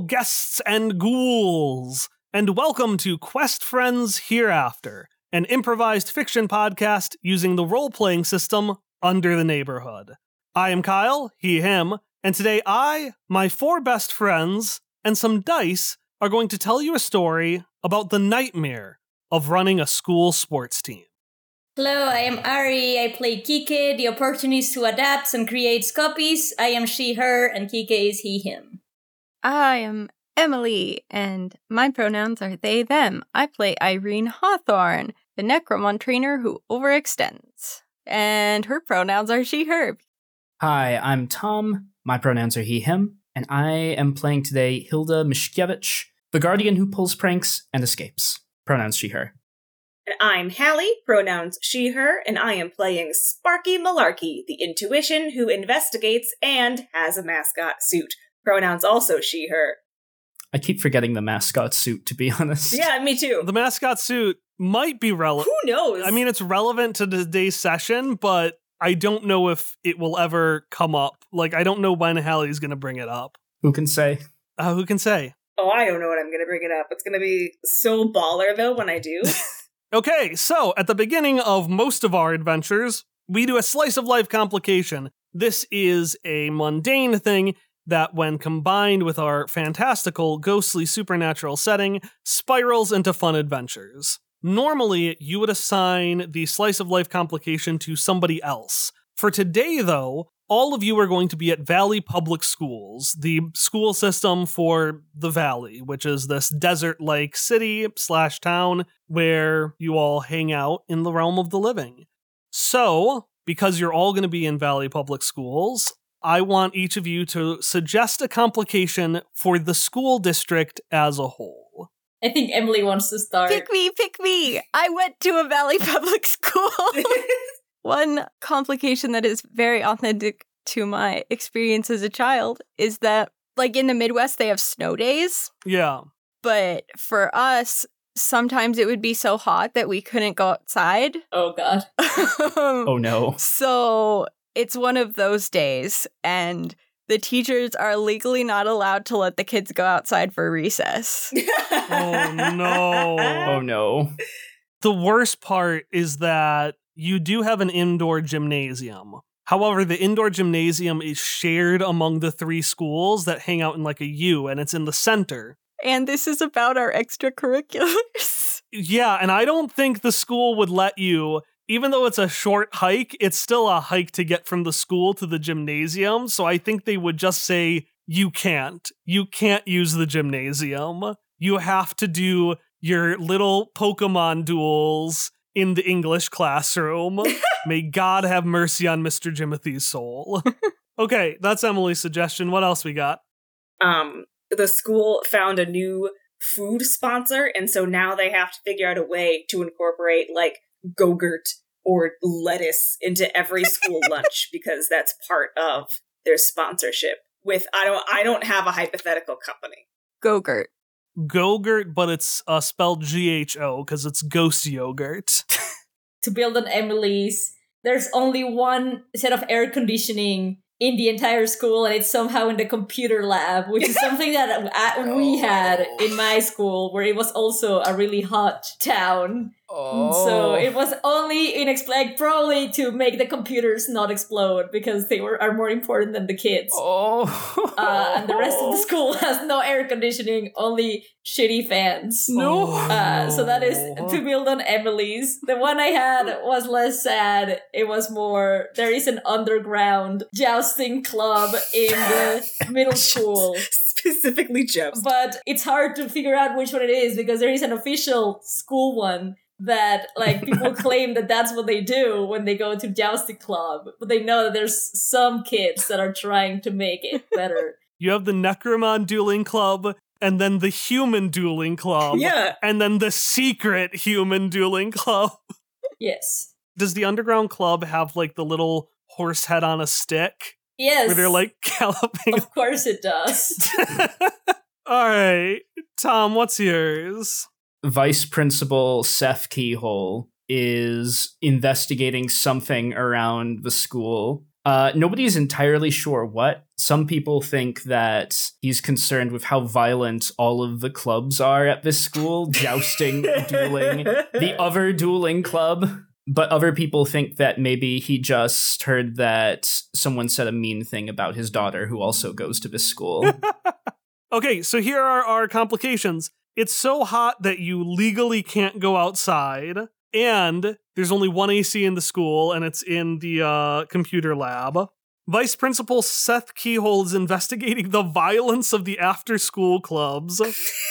Guests and ghouls, and welcome to Quest Friends Hereafter, an improvised fiction podcast using the role playing system Under the Neighborhood. I am Kyle, he, him, and today I, my four best friends, and some dice are going to tell you a story about the nightmare of running a school sports team. Hello, I am Ari. I play Quique, the opportunist who adapts and creates copies. I am she, her, and Quique is he, him. I am Emily, and my pronouns are they, them. I play Irene Hawthorne, the Necromon trainer who overextends. And her pronouns are she, her. Hi, I'm Tom. My pronouns are he, him, and I am playing today Hilda Mishkevich, the guardian who pulls pranks and escapes. Pronouns she, her. And I'm Hallie, pronouns she, her, and I am playing Sparky Malarkey, the intuition who investigates and has a mascot suit. Pronouns also she, her. I keep forgetting the mascot suit, to be honest. Yeah, me too. The mascot suit might be relevant. Who knows? I mean, it's relevant to today's session, but I don't know if it will ever come up. Like, I don't know when Hallie's going to bring it up. Who can say? Uh, who can say? oh, I don't know what I'm going to bring it up. It's going to be so baller, though, when I do. Okay, so at the beginning of most of our adventures, we do a slice of life complication. This is a mundane thing that, when combined with our fantastical, ghostly, supernatural setting, spirals into fun adventures. Normally, you would assign the slice of life complication to somebody else. For today, though, all of you are going to be at Valley Public Schools, the school system for the Valley, which is this desert like city slash town where you all hang out in the realm of the living. So, because you're all going to be in Valley Public Schools, I want each of you to suggest a complication for the school district as a whole. I think Emily wants to start. Pick me, pick me. I went to a Valley Public School. One complication that is very authentic to my experience as a child is that, like in the Midwest, they have snow days. Yeah. But for us, sometimes it would be so hot that we couldn't go outside. Oh god. Oh no. So it's one of those days, and the teachers are legally not allowed to let the kids go outside for recess. Oh no. Oh no. The worst part is that you do have an indoor gymnasium. However, the indoor gymnasium is shared among the three schools that hang out in like a U, and it's in the center. and this is about our extracurriculars. Yeah, and I don't think the school would let you, even though it's a short hike, it's still a hike to get from the school to the gymnasium. So I think they would just say, you can't. You can't use the gymnasium. You have to do your little Pokemon duels in the English classroom. May God have mercy on Mr. Jimothy's soul. okay, that's Emily's suggestion. What else we got? um, the school found a new food sponsor, and so now they have to figure out a way to incorporate like Gogurt or lettuce into every school lunch because that's part of their sponsorship. With I don't I don't have a hypothetical company. Gogurt. Gogurt, but it's uh, spelled G H O because it's ghost yogurt. to build on Emily's, there's only one set of air conditioning in the entire school, and it's somehow in the computer lab, which is something that I, we had in my school, where it was also a really hot town. So it was only inexplicable, probably to make the computers not explode because they were are more important than the kids. Oh. Uh, and the rest of the school has no air conditioning, only shitty fans. No. Uh, so that is to build on Emily's. The one I had was less sad. It was more there is an underground jousting club in the middle school. Specifically Jeff's. But it's hard to figure out which one it is because there is an official school one that like people claim that that's what they do when they go to jousting club but they know that there's some kids that are trying to make it better You have the Necromon Dueling Club, and then the Human Dueling Club, Yeah. and then the Secret Human Dueling Club. yes Does the Underground Club have like the little horse head on a stick yes where they're like galloping? of course it does All right, Tom, what's yours? Vice Principal Seth Keyhole is investigating something around the school Uh, nobody's entirely sure what. Some people think that he's concerned with how violent all of the clubs are at this school, jousting, dueling, the other dueling club. But other people think that maybe he just heard that someone said a mean thing about his daughter, who also goes to this school. Okay, so here are our complications. It's so hot that you legally can't go outside, and there's only one AC in the school, and it's in the uh, computer lab. Vice Principal Seth Keyhole is investigating the violence of the after school clubs.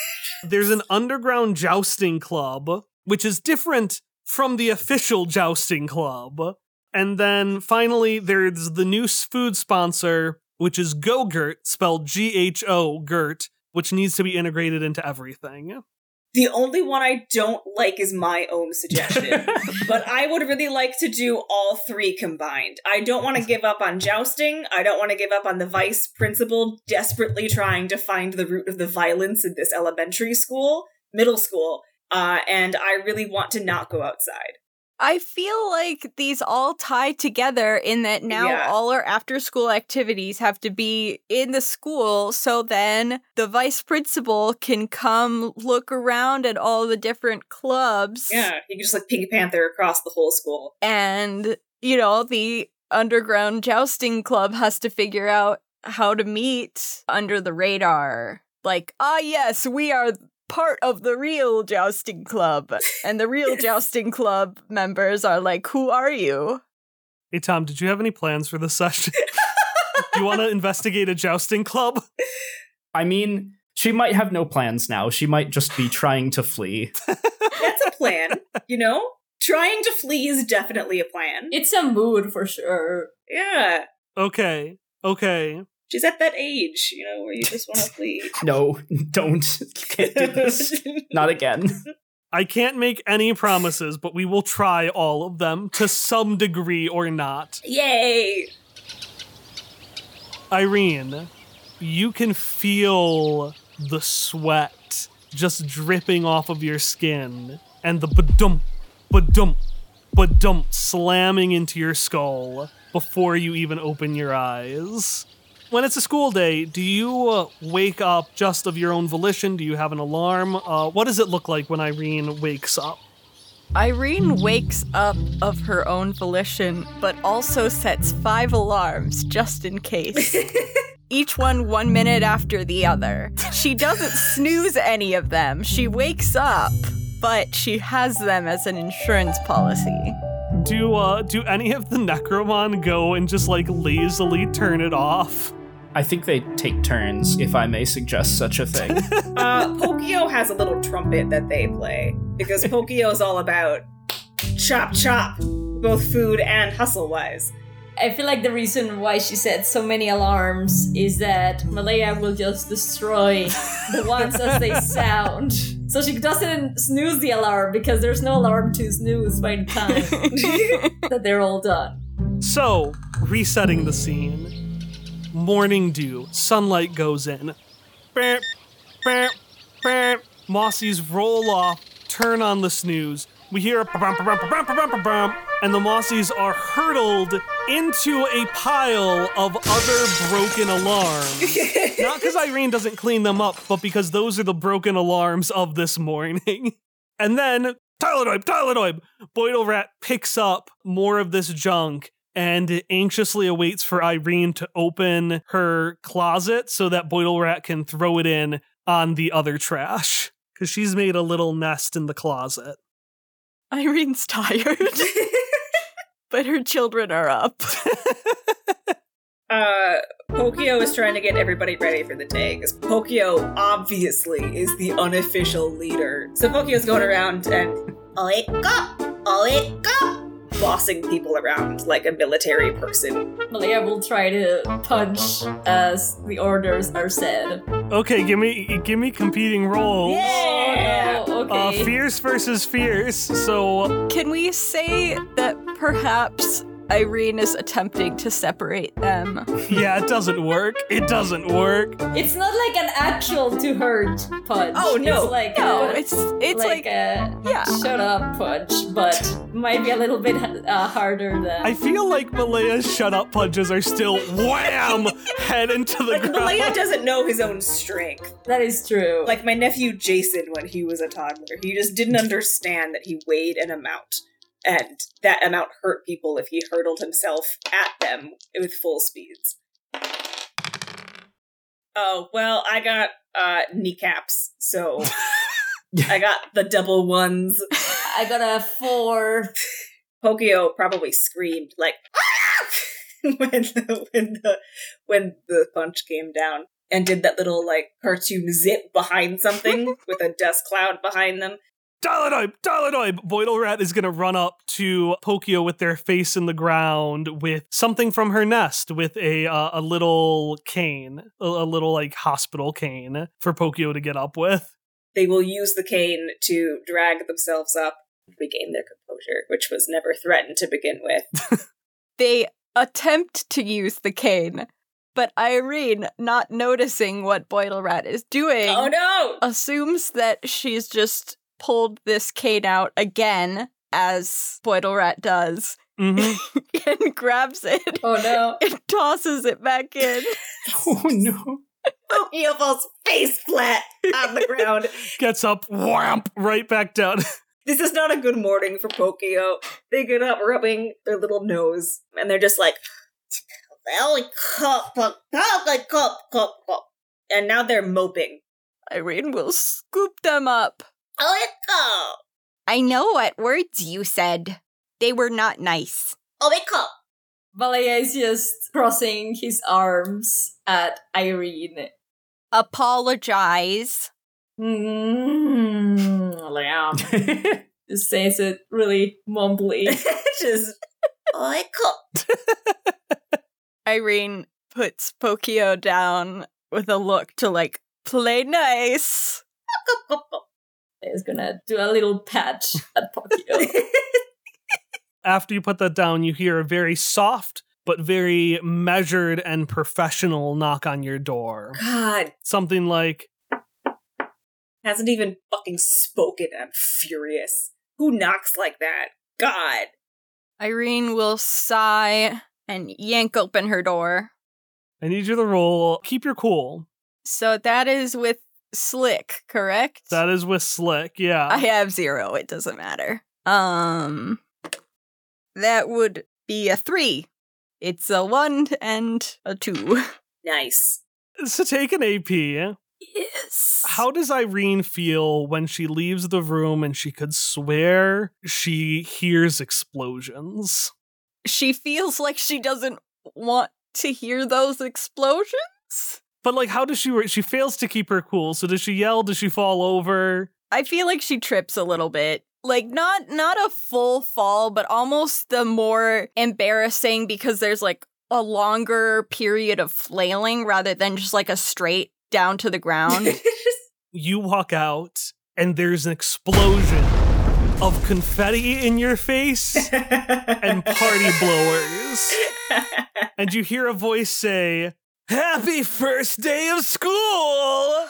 There's an underground jousting club, which is different from the official jousting club. And then finally, there's the new food sponsor, which is Go-Gurt, spelled G H O Gurt, which needs to be integrated into everything. The only one I don't like is my own suggestion. but I would really like to do all three combined. I don't want to give up on jousting. I don't want to give up on the vice principal desperately trying to find the root of the violence in this elementary school, middle school. Uh, and I really want to not go outside. I feel like these all tie together in that now Yeah. all our after school activities have to be in the school so then the vice principal can come look around at all the different clubs Yeah, you can just like Pink Panther across the whole school. and you know the underground jousting club has to figure out how to meet under the radar like ah yes we are part of the real jousting club and the real jousting club members are like who are you Hey, Tom, did you have any plans for this session? Do you want to investigate a jousting club? I mean, she might have no plans now. She might just be trying to flee. That's a plan, you know? Trying to flee is definitely a plan. It's a mood for sure. Yeah. Okay, okay. She's at that age, you know, where you just want to flee. No, don't. You can't do this. Not again. I can't make any promises, but we will try all of them to some degree or not. Yay! Irene, you can feel the sweat just dripping off of your skin and the badump, badump, badump slamming into your skull before you even open your eyes. When it's a school day, do you uh, wake up just of your own volition? Do you have an alarm? Uh, what does it look like when Irene wakes up? Irene wakes up of her own volition, but also sets five alarms just in case. Each one one minute after the other. She doesn't snooze any of them. She wakes up, but she has them as an insurance policy. Do uh, do any of the Necromon go and just like lazily turn it off? I think they take turns, if I may suggest such a thing. Uh, Pokio has a little trumpet that they play because Pokio is all about chop chop, both food and hustle wise. I feel like the reason why she set so many alarms is that Malaya will just destroy the ones as they sound. So she doesn't snooze the alarm because there's no alarm to snooze by the time that they're all done. So, resetting the scene. Morning dew, sunlight goes in. Beep, beep, beep. Mossies roll off, turn on the snooze. We hear a and the Mossies are hurtled into a pile of other broken alarms. Not because Irene doesn't clean them up, but because those are the broken alarms of this morning. And then, Tylodoib, Tylodoib! Boidle Rat picks up more of this junk and anxiously awaits for Irene to open her closet so that Boidle Rat can throw it in on the other trash. Because she's made a little nest in the closet. Irene's tired, but her children are up. Uh, Pokio is trying to get everybody ready for the day because Pokio obviously is the unofficial leader. So Pokio's going around and wake up, wake up, bossing people around like a military person. Malaya will try to punch as the orders are said. Okay, give me give me competing roles. Yeah. Oh, no, Uh, okay. fierce versus fierce. So Can we say that perhaps Irene is attempting to separate them. Yeah, it doesn't work. It doesn't work. It's not like an actual to hurt punch. Oh, no. It's like No, a, it's it's like, like, a yeah. shut up punch, but might be a little bit uh, harder than. I feel like Malaya's shut up punches are still wham head into the Like ground. Malaya doesn't know his own strength. that is true. Like my nephew Jason when he was a toddler. He just didn't understand that he weighed an amount. And that amount hurt people if he hurtled himself at them with full speeds. Oh, well, I got uh kneecaps, so I got the double ones. I got a four. Pokio probably screamed like when the when the when the punch came down and did that little like cartoon zip behind something with a dust cloud behind them. Daladoib, Daladoib! Boidle Rat is gonna run up to Pokio with their face in the ground with something from her nest, with a uh, a little cane, a, a little like hospital cane for Pokio to get up with. They will use the cane to drag themselves up regain their composure, which was never threatened to begin with. they attempt to use the cane, but Irene, not noticing what Boidle Rat is doing, oh no! assumes that she's just pulled this cane out again, as Boidle Rat does, Mhm. and grabs it Oh no. and tosses it back in. Oh no. Pokio falls face flat on the ground. Gets up, whamp, right back down. This is not a good morning for Pokio. They get up rubbing their little nose, and they're just like, "Belly cup, cup, cup, cup, cup, cup," and now they're moping. Irene will scoop them up. Belly cup, I know what words you said. They were not nice. belly cup. Valaya is just crossing his arms at Irene. Apologize. Mm, yeah. Just says it really mumbly. just belly cup. Irene puts Pokio down with a look to like play nice. Is gonna do a little patch at Pokio. After you put that down, you hear a very soft but very measured and professional knock on your door. God, Something like, hasn't even fucking spoken. I'm furious. Who knocks like that? God. Irene will sigh and yank open her door. I need you to roll, keep your cool. So that is with Slick, correct? That is with Slick, yeah. I have zero. It doesn't matter. Um, that would be a three. It's a one and a two. Nice. so take an AP. Yes. How does Irene feel when she leaves the room and she could swear she hears explosions? she feels like she doesn't want to hear those explosions. But like, how does she? re- She fails to keep her cool. So does she yell? Does she fall over? I feel like she trips a little bit. Like not not a full fall, but almost the more embarrassing because there's like a longer period of flailing rather than just like a straight down to the ground. You walk out and there's an explosion of confetti in your face and party blowers. And you hear a voice say, "Happy first day of school."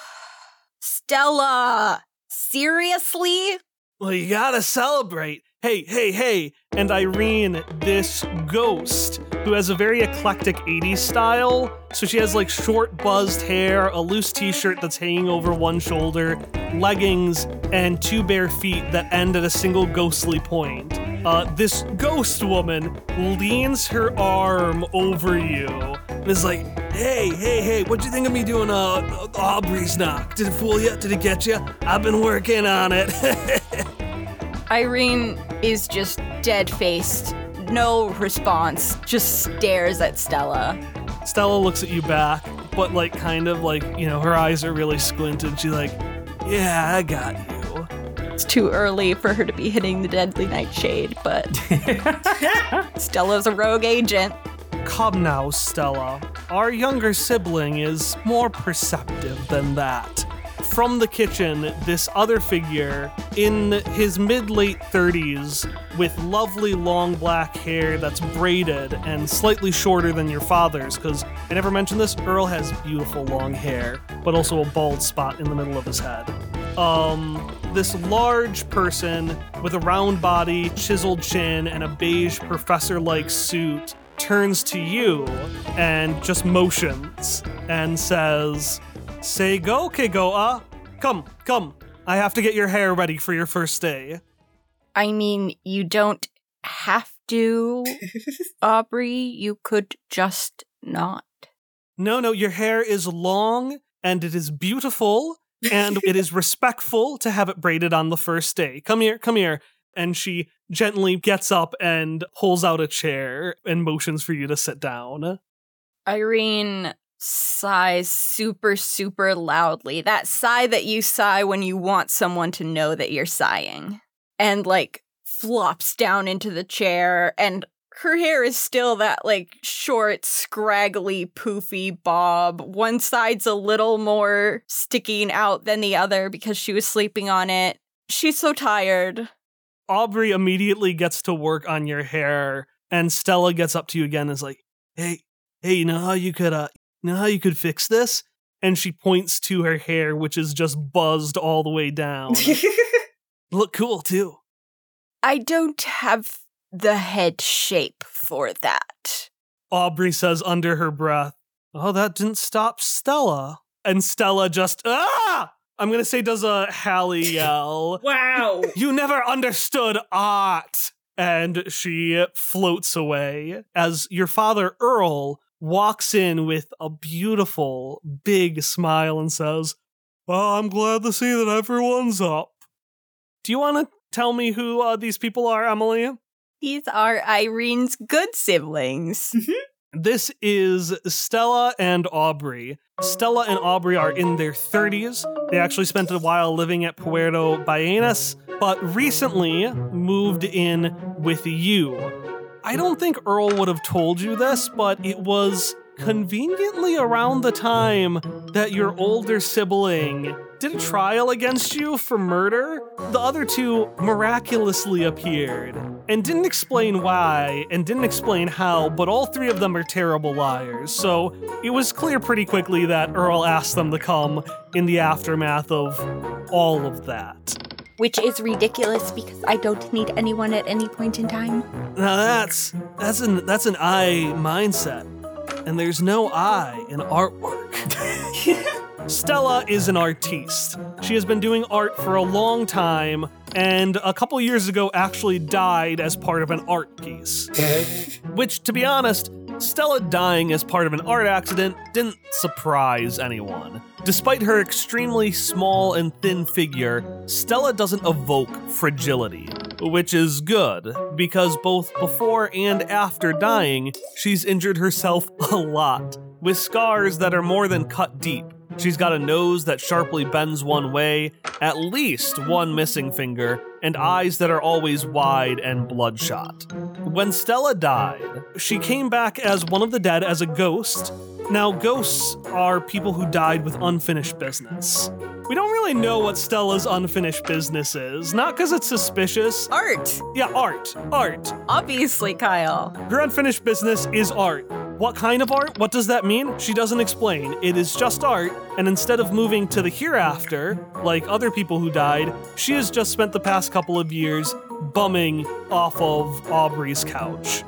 Stella, seriously? Well, you gotta celebrate. Hey, hey, hey. And Irene, this ghost who has a very eclectic 80s style. So she has like short buzzed hair, a loose t shirt that's hanging over one shoulder, leggings, and two bare feet that end at a single ghostly point. Uh, this ghost woman leans her arm over you and is like, Hey, hey, hey, what'd you think of me doing uh, Aubrey's knock? Did it fool you? Did it get you? I've been working on it. Irene is just dead faced. No response, just stares at Stella. Stella looks at you back, but like kind of like, you know, her eyes are really squinted. She's like, Yeah, I got you. It's too early for her to be hitting the deadly nightshade, but Stella's a rogue agent. Come now, Stella. Our younger sibling is more perceptive than that. From the kitchen, this other figure in his mid late 30s with lovely long black hair that's braided and slightly shorter than your father's. Because I never mentioned this, Earl has beautiful long hair, but also a bald spot in the middle of his head. Um, this large person with a round body, chiseled chin, and a beige professor like suit turns to you and just motions and says, Say go, Kegoa. Come, come. I have to get your hair ready for your first day. I mean, you don't have to, Aubrey. You could just not. No, no, your hair is long and it is beautiful and it is respectful to have it braided on the first day. Come here, come here. And she gently gets up and pulls out a chair and motions for you to sit down. Irene sighs super, super loudly. That sigh that you sigh when you want someone to know that you're sighing. And like flops down into the chair and her hair is still that like short, scraggly, poofy bob. One side's a little more sticking out than the other because she was sleeping on it. She's so tired. Aubrey immediately gets to work on your hair, and Stella gets up to you again and is like, "Hey, hey, you know how you could, uh, know how you could fix this?" And she points to her hair, which is just buzzed all the way down. Look cool too. I don't have the head shape for that. Aubrey says under her breath, "Oh, that didn't stop Stella." And Stella just ah! I'm gonna say does a Hallie yell. wow. You never understood art. And she floats away as your father, Earl, walks in with a beautiful, big smile and says, Well, I'm glad to see that everyone's up. Do you want to tell me who uh, these people are, Emily? These are Irene's good siblings. This is Stella and Aubrey. Stella and Aubrey are in their 30s. They actually spent a while living at Puerto Ballenas, but recently moved in with you. I don't think Earl would have told you this, but it was conveniently around the time that your older sibling did a trial against you for murder. The other two miraculously appeared and didn't explain why and didn't explain how, but all three of them are terrible liars. So it was clear pretty quickly that Earl asked them to come in the aftermath of all of that. Which is ridiculous because I don't need anyone at any point in time. Now that's that's an that's an I mindset. And there's no I in artwork. Stella is an artiste. She has been doing art for a long time, and a couple years ago actually died as part of an art piece. Which, to be honest, Stella dying as part of an art accident didn't surprise anyone. Despite her extremely small and thin figure, Stella doesn't evoke fragility, which is good, because both before and after dying, she's injured herself a lot, with scars that are more than cut deep. She's got a nose that sharply bends one way, at least one missing finger, and eyes that are always wide and bloodshot. When Stella died, she came back as one of the dead as a ghost. Now, ghosts are people who died with unfinished business. We don't really know what Stella's unfinished business is, not because it's suspicious. Art! Yeah, art. Art. Obviously, Kyle. Her unfinished business is art. What kind of art? What does that mean? She doesn't explain. It is just art, and instead of moving to the hereafter, like other people who died, she has just spent the past couple of years bumming off of Aubrey's couch.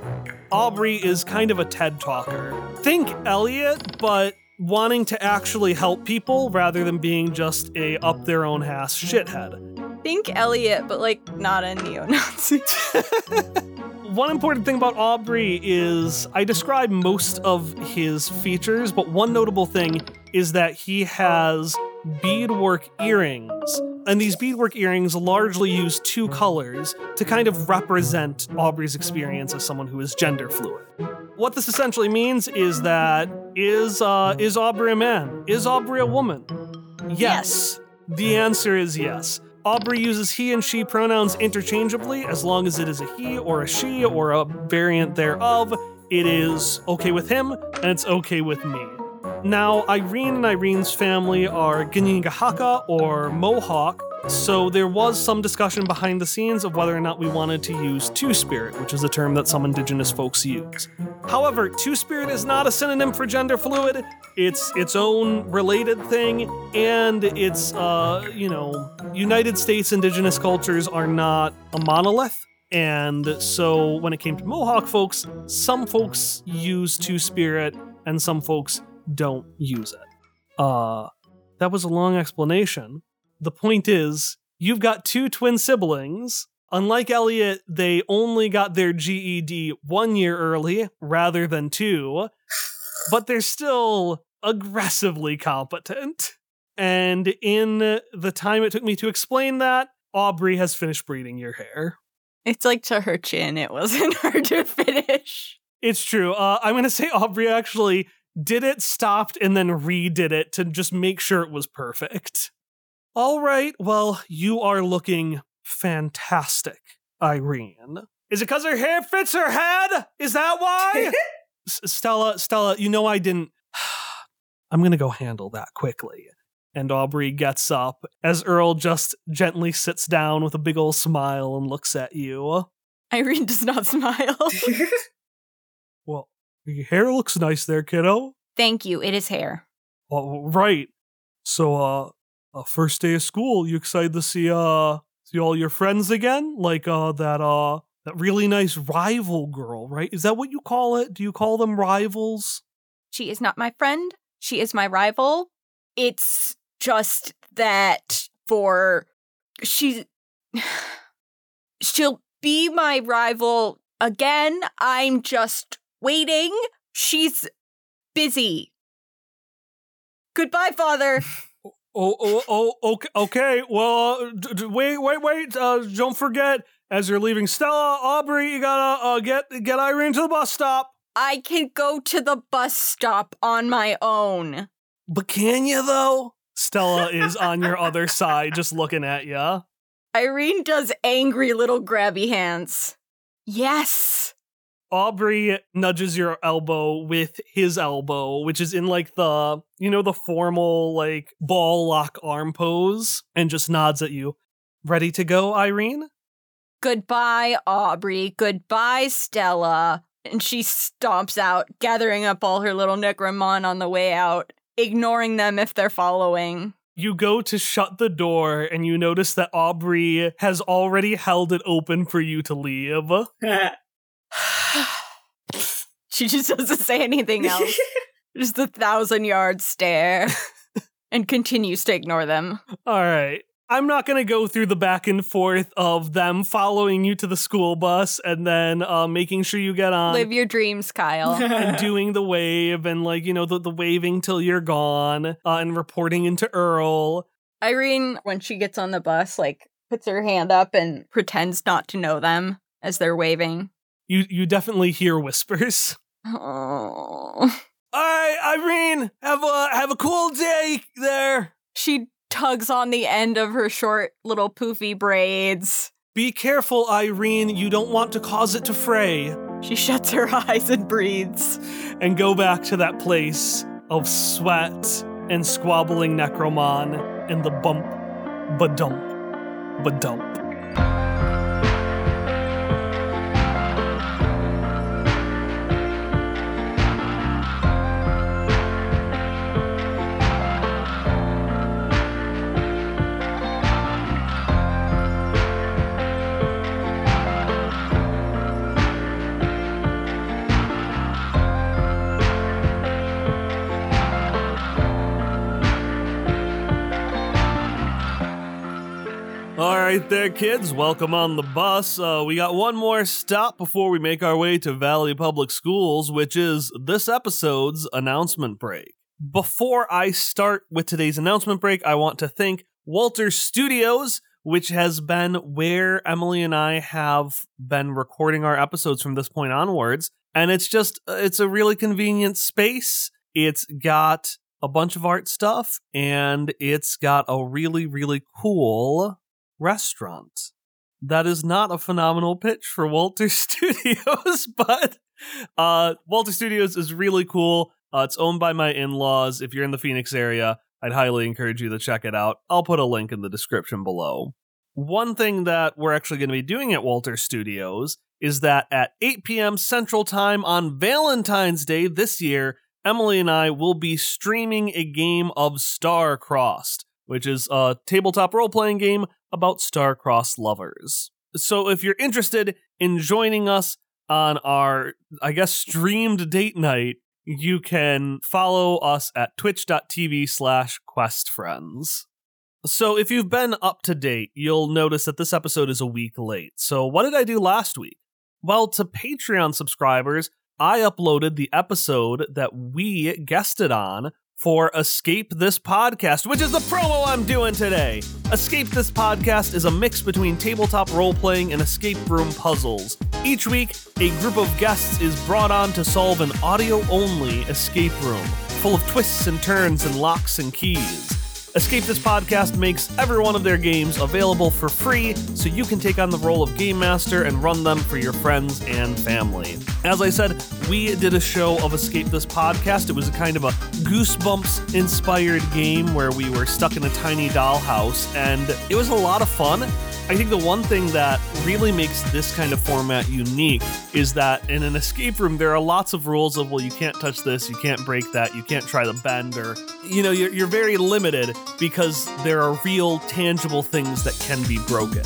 Aubrey is kind of a TED talker. Think Elliot, but wanting to actually help people rather than being just a up their own ass shithead. Think Elliot, but like not a neo Nazi. One important thing about Aubrey is I describe most of his features, but one notable thing is that he has beadwork earrings. And these beadwork earrings largely use two colors to kind of represent Aubrey's experience as someone who is gender fluid. What this essentially means is that is uh, is Aubrey a man? Is Aubrey a woman? Yes. The answer is yes. Aubrey uses he and she pronouns interchangeably as long as it is a he or a she or a variant thereof. It is okay with him and it's okay with me. Now, Irene and Irene's family are Kanien'kehá:ka or Mohawk, so there was some discussion behind the scenes of whether or not we wanted to use Two Spirit, which is a term that some indigenous folks use. However, Two Spirit is not a synonym for gender fluid. It's its own related thing, and it's, uh, you know, United States indigenous cultures are not a monolith. And so when it came to Mohawk folks, some folks use Two Spirit and some folks don't use it. Uh, that was a long explanation. The point is, you've got two twin siblings. Unlike Elliot, they only got their GED one year early rather than two, but they're still aggressively competent. And in the time it took me to explain that, Aubrey has finished braiding your hair. It's like to her chin. It wasn't hard to finish. It's true. Uh, I'm going to say Aubrey actually did it, stopped, and then redid it to just make sure it was perfect. All right, well, you are looking fantastic, Irene. Is it because her hair fits her head? Is that why? S- Stella, Stella, you know I didn't. I'm going to go handle that quickly. And Aubrey gets up as Earl just gently sits down with a big old smile and looks at you. Irene does not smile. Well, your hair looks nice there, kiddo. Thank you. It is hair. Oh, right. So, uh, uh, first day of school, you excited to see, uh, see all your friends again? Like, uh, that, uh, that really nice rival girl, right? Is that what you call it? Do you call them rivals? She is not my friend. She is my rival. It's just that for she she'll be my rival again. I'm just waiting. She's busy. Goodbye, father. Oh, oh, oh, okay, okay. Well, d- d- wait, wait, wait. Uh, don't forget, as you're leaving Stella, Aubrey, you gotta, uh, get, get Irene to the bus stop. I can go to the bus stop on my own. But can you, though? Stella is on your other side, just looking at you. Irene does angry little grabby hands. Yes. Aubrey nudges your elbow with his elbow, which is in like the, you know, the formal like ball lock arm pose, and just nods at you. Ready to go, Irene? Goodbye, Aubrey. Goodbye, Stella. And she stomps out, gathering up all her little Necromon on the way out, ignoring them if they're following. You go to shut the door, and you notice that Aubrey has already held it open for you to leave. she just doesn't say anything else. just a thousand yard stare and continues to ignore them. All right. I'm not going to go through the back and forth of them following you to the school bus and then uh, making sure you get on. Live your dreams, Kyle. and doing the wave and like you know the, the waving till you're gone uh, and reporting into earl Irene, when she gets on the bus, like puts her hand up and pretends not to know them as they're waving. You you definitely hear whispers Oh. all right irene have a have a cool day there She tugs on the end of her short little poofy braids. be careful irene you don't want to cause it to fray She shuts her eyes and breathes. and go back to that place of sweat and squabbling necromon and the bump but dump but dump right, there, kids. Welcome on the bus. Uh, we got one more stop before we make our way to Valley Public Schools, which is this episode's announcement break. Before I start with today's announcement break, I want to thank Walter Studios, which has been where Emily and I have been recording our episodes from this point onwards. And it's just, it's a really convenient space. It's got a bunch of art stuff and it's got a really, really cool restaurant. That is not a phenomenal pitch for Walter Studios, but uh, Walter Studios is really cool. Uh, it's owned by my in laws. If you're in the Phoenix area, I'd highly encourage you to check it out. I'll put a link in the description below. One thing that we're actually going to be doing at Walter Studios is that at 8 p.m. Central Time on Valentine's Day this year, Emily and I will be streaming a game of Star Crossed, which is a tabletop role playing game about star-crossed lovers. So if you're interested in joining us on our, I guess, streamed date night, you can follow us at twitch.tv slash questfriends. So if you've been up to date, you'll notice that this episode is a week late. So what did I do last week? Well, to Patreon subscribers, I uploaded the episode that we guested on for Escape This Podcast, which is the promo I'm doing today. Escape This Podcast is a mix between tabletop role playing and escape room puzzles. Each week, a group of guests is brought on to solve an audio only escape room, full of twists and turns and locks and keys. Escape This Podcast makes every one of their games available for free so you can take on the role of Game Master and run them for your friends and family. As I said, we did a show of Escape This Podcast. It was a kind of a Goosebumps inspired game where we were stuck in a tiny dollhouse, and it was a lot of fun. I think the one thing that really makes this kind of format unique is that in an escape room, there are lots of rules of, well, you can't touch this, you can't break that, you can't try the bend, or, you know, you're, you're very limited because there are real, tangible things that can be broken.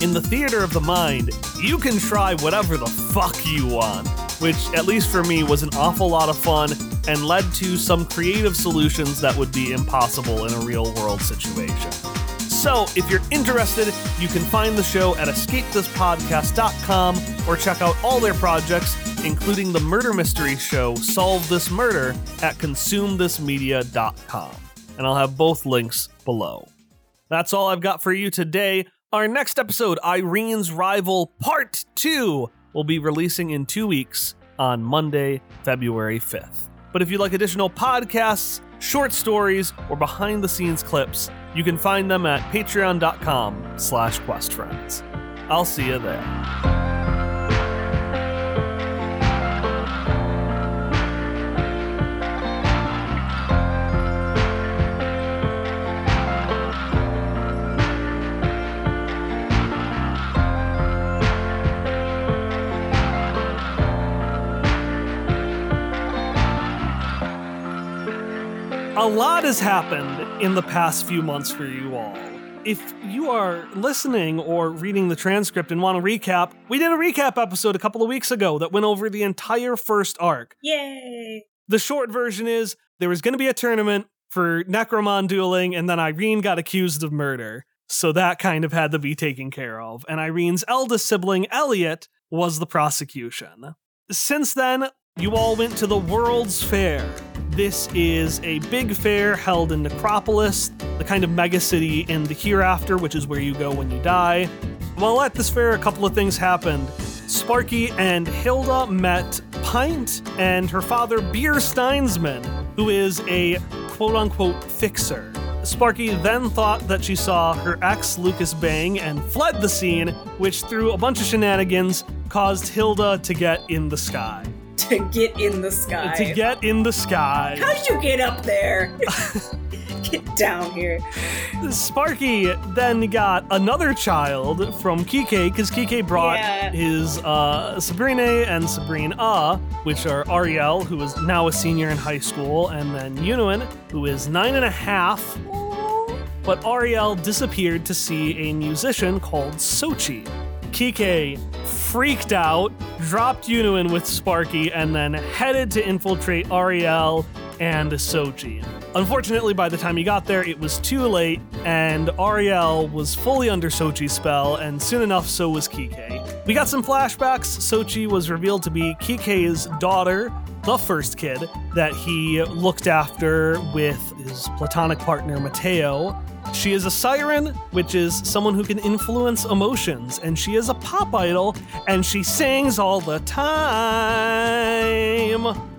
In the theater of the mind, you can try whatever the fuck you want, which, at least for me, was an awful lot of fun and led to some creative solutions that would be impossible in a real world situation. So, if you're interested, you can find the show at escapethispodcast.com or check out all their projects, including the murder mystery show Solve This Murder at consumethismedia.com. And I'll have both links below. That's all I've got for you today. Our next episode, Irene's Rival Part 2, will be releasing in two weeks on Monday, February 5th. But if you'd like additional podcasts, short stories, or behind the scenes clips, you can find them at patreon.com slash questfriends. I'll see you there. A lot has happened in the past few months for you all. If you are listening or reading the transcript and want to recap, we did a recap episode a couple of weeks ago that went over the entire first arc. Yay! The short version is there was going to be a tournament for Necromon dueling, and then Irene got accused of murder. So that kind of had to be taken care of. And Irene's eldest sibling, Elliot, was the prosecution. Since then, you all went to the World's Fair. This is a big fair held in Necropolis, the kind of megacity in the hereafter, which is where you go when you die. While at this fair, a couple of things happened. Sparky and Hilda met Pint and her father, Beer Steinsman, who is a quote unquote fixer. Sparky then thought that she saw her ex, Lucas Bang, and fled the scene, which, through a bunch of shenanigans, caused Hilda to get in the sky. To get in the sky. To get in the sky. How'd you get up there? get down here. Sparky then got another child from Quique because Quique brought Yeah. his uh, Sabrina and Sabrina, which are Ariel, who is now a senior in high school, and then Yunuin, who is nine and a half. But Ariel disappeared to see a musician called Sochi. Quique freaked out, dropped Yunuin with Sparky, and then headed to infiltrate Ariel and Sochi. Unfortunately, by the time he got there, it was too late, and Ariel was fully under Sochi's spell, and soon enough, so was Quique. We got some flashbacks. Sochi was revealed to be Quique's daughter, the first kid that he looked after with his platonic partner, Mateo. She is a siren, which is someone who can influence emotions, and she is a pop idol, and she sings all the time.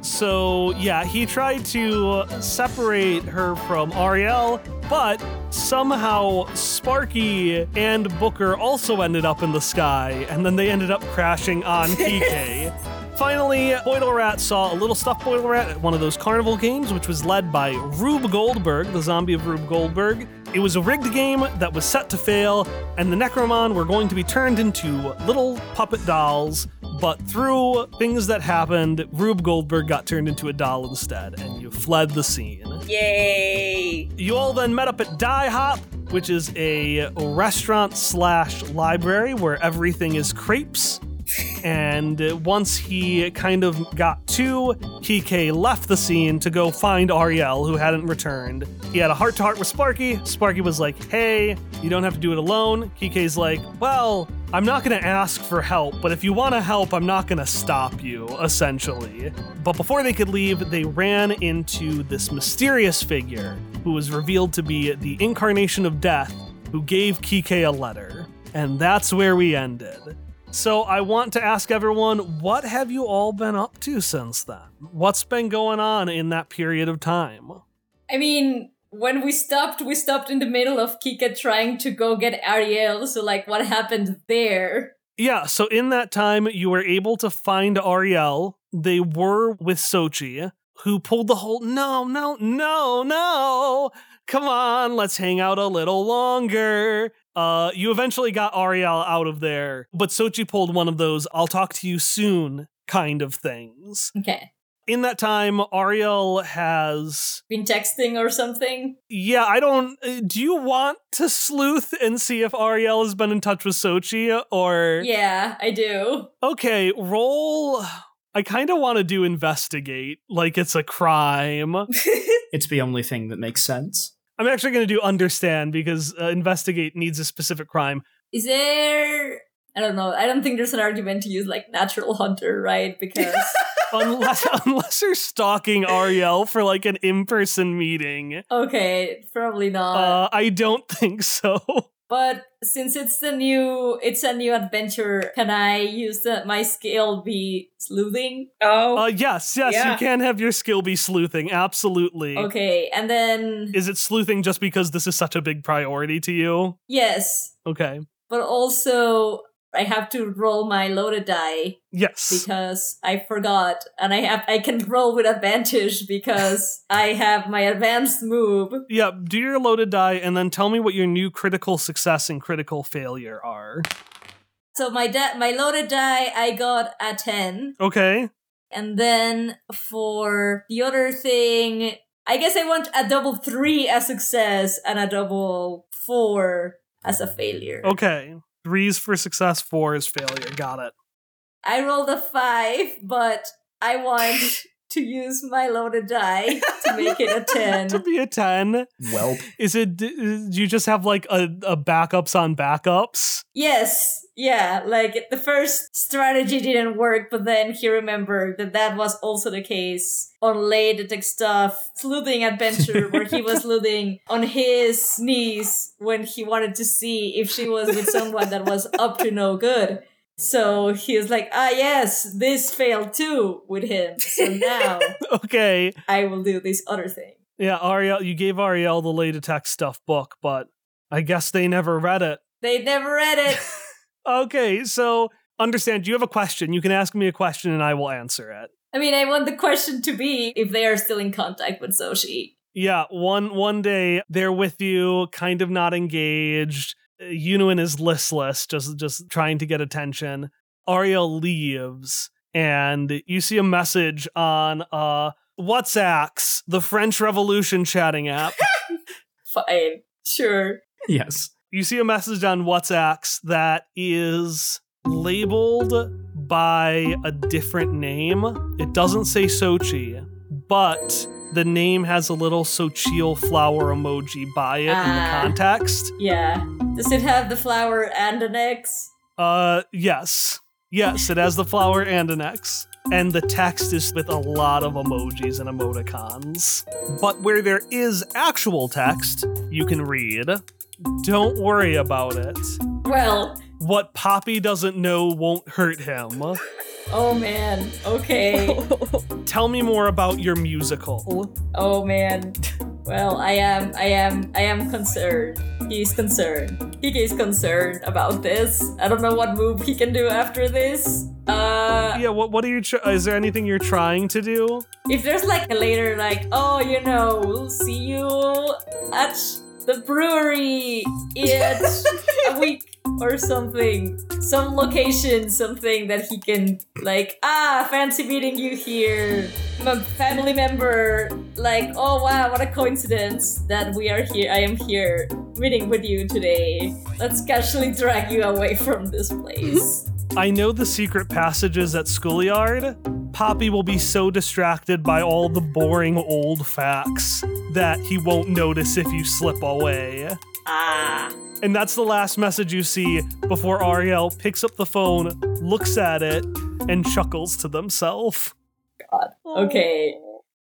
So, yeah, he tried to separate her from Ariel, but somehow Sparky and Booker also ended up in the sky, and then they ended up crashing on Quique. Finally, Boidle Rat saw a little stuffed Boidle Rat at one of those carnival games, which was led by Rube Goldberg, the zombie of Rube Goldberg. It was a rigged game that was set to fail, and the Necromon were going to be turned into little puppet dolls. But through things that happened, Rube Goldberg got turned into a doll instead, and you fled the scene. Yay! You all then met up at Die Hop, which is a restaurant slash library where everything is crepes. And uh, once he kind of got to, Quique left the scene to go find Ariel, who hadn't returned. He had a heart to heart with Sparky. Sparky was like, hey, you don't have to do it alone. Quique's like, well, I'm not to ask for help, but if you want to help, I'm not to stop you, essentially. But before they could leave, they ran into this mysterious figure who was revealed to be the incarnation of death who gave Quique a letter. And that's where we ended. So I want to ask everyone, what have you all been up to since then? What's been going on in that period of time? I mean, when we stopped, we stopped in the middle of Quique trying to go get Ariel. So, like, what happened there? Yeah, so in that time, you were able to find Ariel. They were with Sochi, who pulled the whole no, no, no, no. Come on, let's hang out a little longer. Uh, you eventually got Ariel out of there, but Sochi pulled one of those I'll talk to you soon kind of things. Okay. In that time, Ariel has. Been texting or something? Yeah, I don't. uh, Do you want to sleuth and see if Ariel has been in touch with Sochi or. Yeah, I do. Okay, roll. I kind of want to do investigate like it's a crime. It's the only thing that makes sense. I'm actually going to do understand because uh, investigate needs a specific crime. Is there. I don't know. I don't think there's an argument to use like natural hunter, right? Because unless unless you're stalking Ariel for like an in-person meeting. okay, probably not. Uh, I don't think so. but since it's the new, it's a new adventure. Can I use the my skill be sleuthing? Oh, Uh, yes, yes, Yeah. you can have your skill be sleuthing. Absolutely. Okay, and then Is it sleuthing just because this is such a big priority to you? yes, Okay. but also I have to roll my loaded die Yes. because I forgot, and I have I can roll with advantage because I have my advanced move. Yeah, do your loaded die and then tell me what your new critical success and critical failure are. So my da- my loaded die I got a ten, Okay. and then for the other thing, I guess I want a double three as success and a double four as a failure. Okay. Threes for success, four is failure. Got it. I rolled a five, but I want to use my loaded die to make it a ten. to be a 10. Well, Is it, do you just have like a, a backups on backups? Yes, yeah, like the first strategy didn't work, but then he remembered that that was also the case on late tech stuff, sleuthing adventure, where he was sleuthing on his knees when he wanted to see if she was with someone that was up to no good. So he was like, ah, yes, this failed too with him. So now Okay. I will do this other thing. Yeah, Ariel, you gave Ariel the late attack stuff book, but I guess they never read it. They never read it. Okay, so understand, you have a question. You can ask me a question and I will answer it. I mean, I want the question to be if they are still in contact with Soshi. Yeah, one one day they're with you, kind of not engaged. Uh, Yunuin is listless, just just trying to get attention. Ariel leaves, and you see a message on uh WhatsApp, the French Revolution chatting app. Fine, sure. yes. You see a message on WhatsApp that is labeled by a different name. It doesn't say Sochi, but the name has a little Sochiel flower emoji by it in the Ah. context. Yeah. Does it have the flower and an X? Uh, yes. Yes, it has the flower and an X. And the text is with a lot of emojis and emoticons. But where there is actual text, you can read. Don't worry about it. Well, What Poppy doesn't know won't hurt him. oh man. Okay. Tell me more about your musical. Oh man. Well, I am, I am, I am concerned. He's concerned. He is concerned about this. I don't know what move he can do after this. Uh, Yeah, what what are you? Tr- is there anything you're trying to do? if there's like a later, like, oh, you know, we'll see you at the brewery in a week or something. Some location, something that he can, like, ah, fancy meeting you here. I'm a family member. Like, oh wow, what a coincidence that we are here. I am here meeting with you today. Let's casually drag you away from this place. I know the secret passages at schoolyard. Poppy will be so distracted by all the boring old facts that he won't notice if you slip away. Ah. And that's the last message you see before Ariel picks up the phone, looks at it, and chuckles to themselves. God. Okay.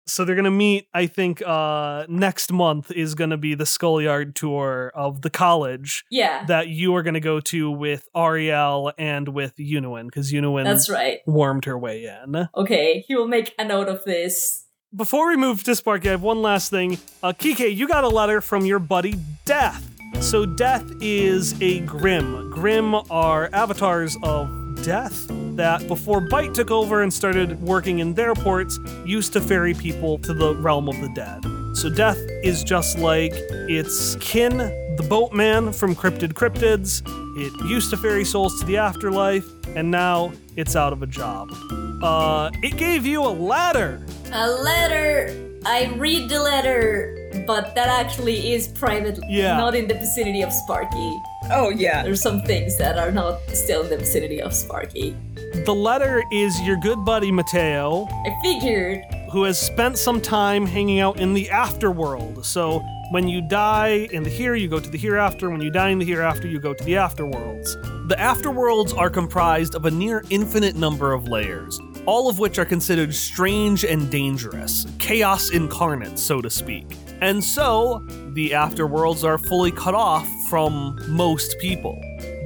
So they're gonna meet, I think, uh, next month is gonna be the Schoolyard tour of the college Yeah, that you are gonna go to with Ariel and with Unwin, because Unwin that's right. warmed her way in. Okay, he will make a note of this. Before we move to Sparky, I have one last thing. Uh, Quique, you got a letter from your buddy Death. So Death is a Grim. Grim are avatars of Death that, before Bite took over and started working in their ports, used to ferry people to the realm of the dead. So Death is just like its kin, the boatman from Cryptid Cryptids. It used to ferry souls to the afterlife, and now it's out of a job. Uh, it gave you a letter. A letter. I read the letter, but that actually is private, Yeah. not in the vicinity of Sparky. Oh yeah. There's some things that are not still in the vicinity of Sparky. The letter is your good buddy Mateo, I figured. who has spent some time hanging out in the afterworld. So when you die in the here, you go to the hereafter. When you die in the hereafter, you go to the afterworlds. The afterworlds are comprised of a near infinite number of layers, all of which are considered strange and dangerous, chaos incarnate, so to speak. And so, the afterworlds are fully cut off from most people.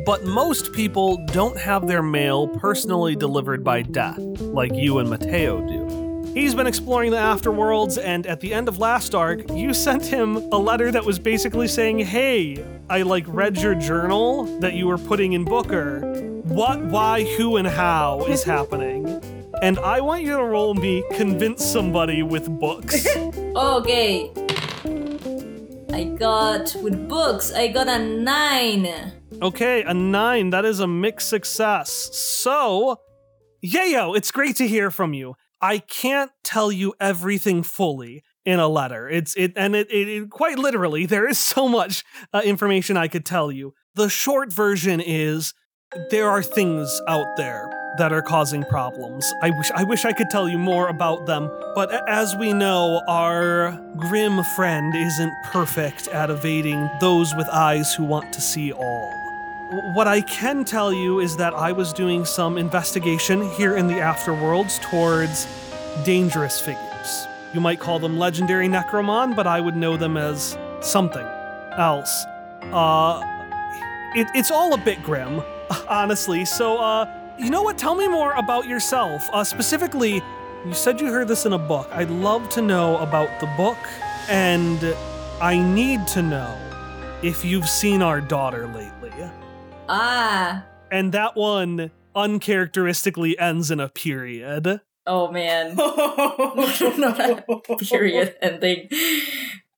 But most people don't have their mail personally delivered by death, like you and Mateo do. He's been exploring the afterworlds, and at the end of last arc, you sent him a letter that was basically saying, Hey, I like read your journal that you were putting in Booker. What, why, who, and how is happening? And I want you to roll me convince somebody with books. Okay. I got with books. I got a nine. Okay, a nine. That is a mixed success. So, Yayo, it's great to hear from you. I can't tell you everything fully in a letter. It's it, and it, it, it- quite literally there is so much uh, information I could tell you. The short version is there are things out there that are causing problems. I wish I wish I could tell you more about them, but as we know, our grim friend isn't perfect at evading those with eyes who want to see all. What I can tell you is that I was doing some investigation here in the afterworlds towards dangerous figures. You might call them legendary Necromon, but I would know them as something else. Uh, it, it's all a bit grim, honestly. So, uh, you know what? Tell me more about yourself. Uh, specifically, you said you heard this in a book. I'd love to know about the book, and I need to know if you've seen our daughter lately. Ah. And that one uncharacteristically ends in a period. Oh man. Not a period ending.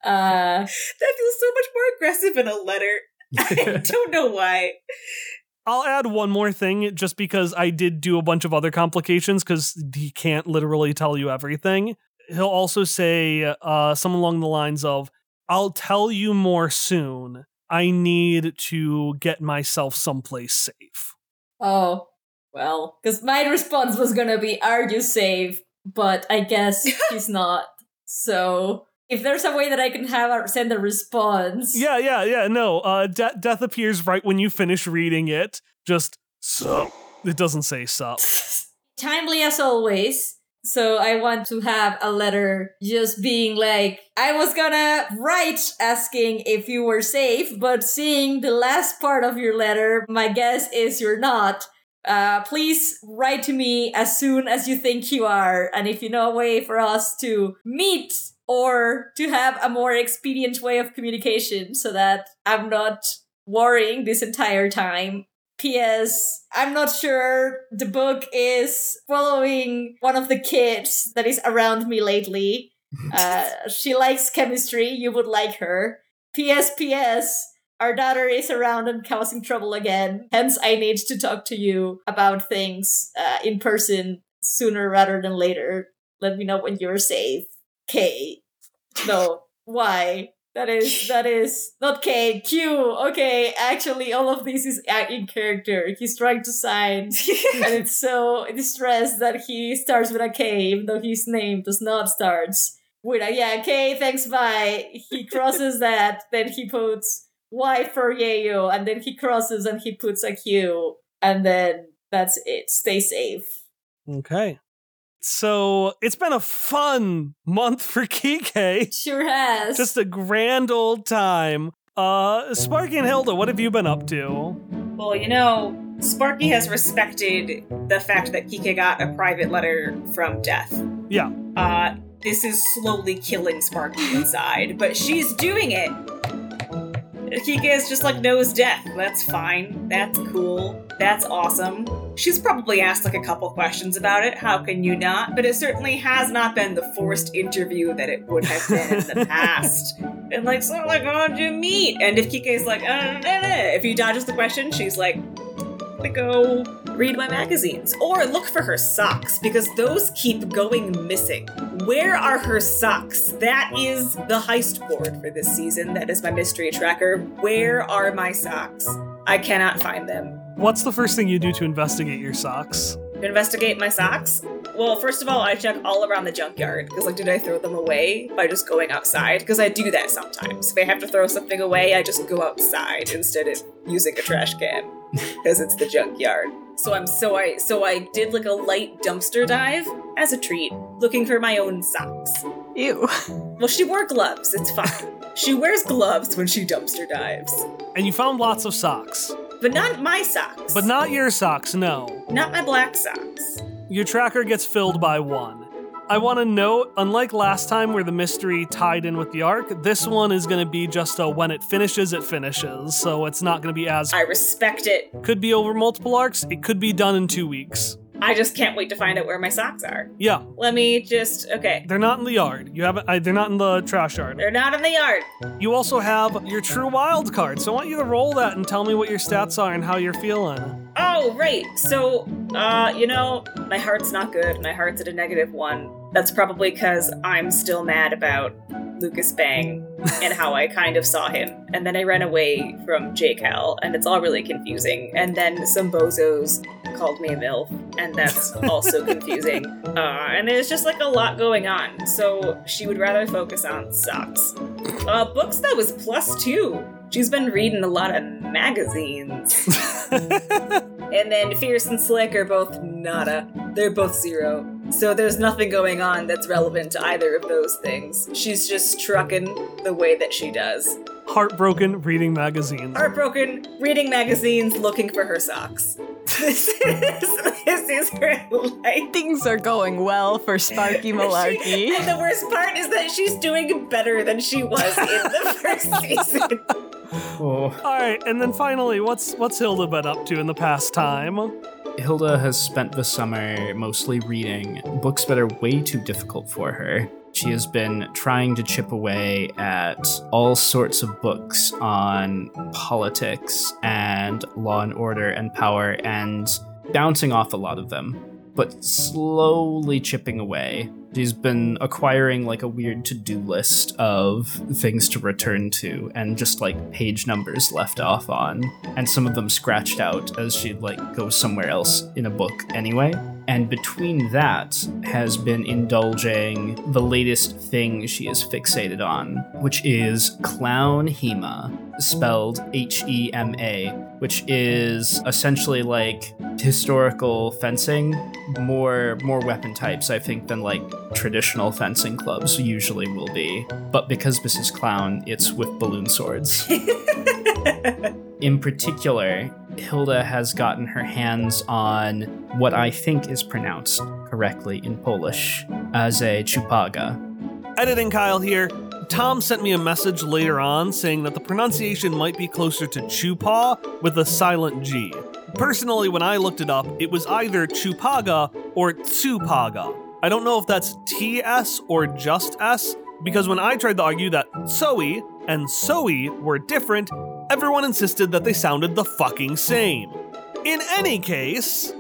Uh. That feels so much more aggressive in a letter. I don't know why. I'll add one more thing just because I did do a bunch of other complications because he can't literally tell you everything. He'll also say uh, something along the lines of, I'll tell you more soon. I need to get myself someplace safe. Oh. Well, because my response was gonna be, "Are you safe?" But I guess he's not. So if there's a way that I can have a, send a response, Yeah, yeah, yeah. No, uh, de- death appears right when you finish reading it. Just sup. It doesn't say sup. timely as always. So I want to have a letter just being like, I was gonna write asking if you were safe, but seeing the last part of your letter, my guess is you're not. Uh, please write to me as soon as you think you are, and if you know a way for us to meet or to have a more expedient way of communication so that I'm not worrying this entire time. P.S. I'm not sure the book is following one of the kids that is around me lately. Uh, she likes chemistry. You would like her. P.S. P.S. Our daughter is around and causing trouble again. Hence, I need to talk to you about things uh, in person sooner rather than later. Let me know when you're safe. K. No. Y. That is that is not K. Q. Okay, actually, all of this is in character. He's trying to sign, and it's so distressed that he starts with a K, even though his name does not starts with a yeah. K. Thanks. Bye. He crosses that. Then he puts Y for Yayo, and then he crosses and he puts a Q, and then that's it. Stay safe. Okay. So it's been a fun month for Quique. Sure has. Just a grand old time. Uh, Sparky and Hilda, what have you been up to? Well, you know, Sparky has respected the fact that Quique got a private letter from Death. Yeah. Uh, this is slowly killing Sparky inside, but she's doing it. Quique is just like knows death. That's fine. That's cool. That's awesome. She's probably asked like a couple questions about it. How can you not? But it certainly has not been the forced interview that it would have been in the past. And like, so like, how'd you meet? And if Quique's like, uh, nah. if he dodges the question, she's like, to go read my magazines or look for her socks because those keep going missing. Where are her socks? That is the heist board for this season. That is my mystery tracker. Where are my socks? I cannot find them. What's the first thing you do to investigate your socks? To investigate my socks? Well, first of all, I check all around the junkyard because, like, did I throw them away by just going outside? Because I do that sometimes. If I have to throw something away, I just go outside instead of using a trash can because it's the junkyard. So I'm so I so I did like a light dumpster dive as a treat, looking for my own socks. Ew. Well, she wore gloves. It's fine. she wears gloves when she dumpster dives, And you found lots of socks. But not my socks. But not your socks, no. not my black socks. Your tracker gets filled by one. I want to note, unlike last time where the mystery tied in with the arc, this one is going to be just a when it finishes, it finishes. So it's not going to be as. I respect it. Could be over multiple arcs, it could be done in two weeks. I just can't wait to find out where my socks are. Yeah, Let me just okay. they're not in the yard. You haven't. I, they're not in the trash yard. They're not in the yard. You also have your true wild card, so I want you to roll that and tell me what your stats are and how you're feeling. Oh, right. So, uh, you know, my heart's not good. My heart's at a negative one. That's probably because I'm still mad about Lucas Bang and how I kind of saw him. And then I ran away from J Cal, and it's all really confusing. And then some bozos called me a MILF, and that's also confusing. Uh, and there's just like a lot going on. So she would rather focus on socks. Uh, books, though, is plus two. She's been reading a lot of magazines. And then Fierce and Slick are both nada. They're both zero. So there's nothing going on that's relevant to either of those things. She's just trucking the way that she does. Heartbroken reading magazines. Heartbroken, reading magazines, looking for her socks. This is, this is her life. Things are going well for Sparky She- Malarkey. and the worst part is that she's doing better than she was in the first season. Oh. All right, and then finally, what's what's Hilda been up to in the past time? Hilda has spent the summer mostly reading books that are way too difficult for her. She has been trying to chip away at all sorts of books on politics and law and order and power and bouncing off a lot of them, but slowly chipping away. She's been acquiring like a weird to do list of things to return to and just like page numbers left off on, and some of them scratched out as she'd like go somewhere else in a book anyway. And between that has been indulging the latest thing she is fixated on, which is Clown HEMA, spelled H E M A, which is essentially like historical fencing, more more weapon types, I think, than like traditional fencing clubs usually will be. But because this is clown, it's with balloon swords. In particular, Hilda has gotten her hands on what I think is pronounced correctly in Polish as a chupaga. Editing Kyle here. Tom sent me a message later on saying that the pronunciation might be closer to chupa with a silent G. Personally, when I looked it up, it was either chupaga or tsupaga. I don't know if that's TS or just S, because when I tried to argue that Zoe and Zoe were different, everyone insisted that they sounded the fucking same. In any case,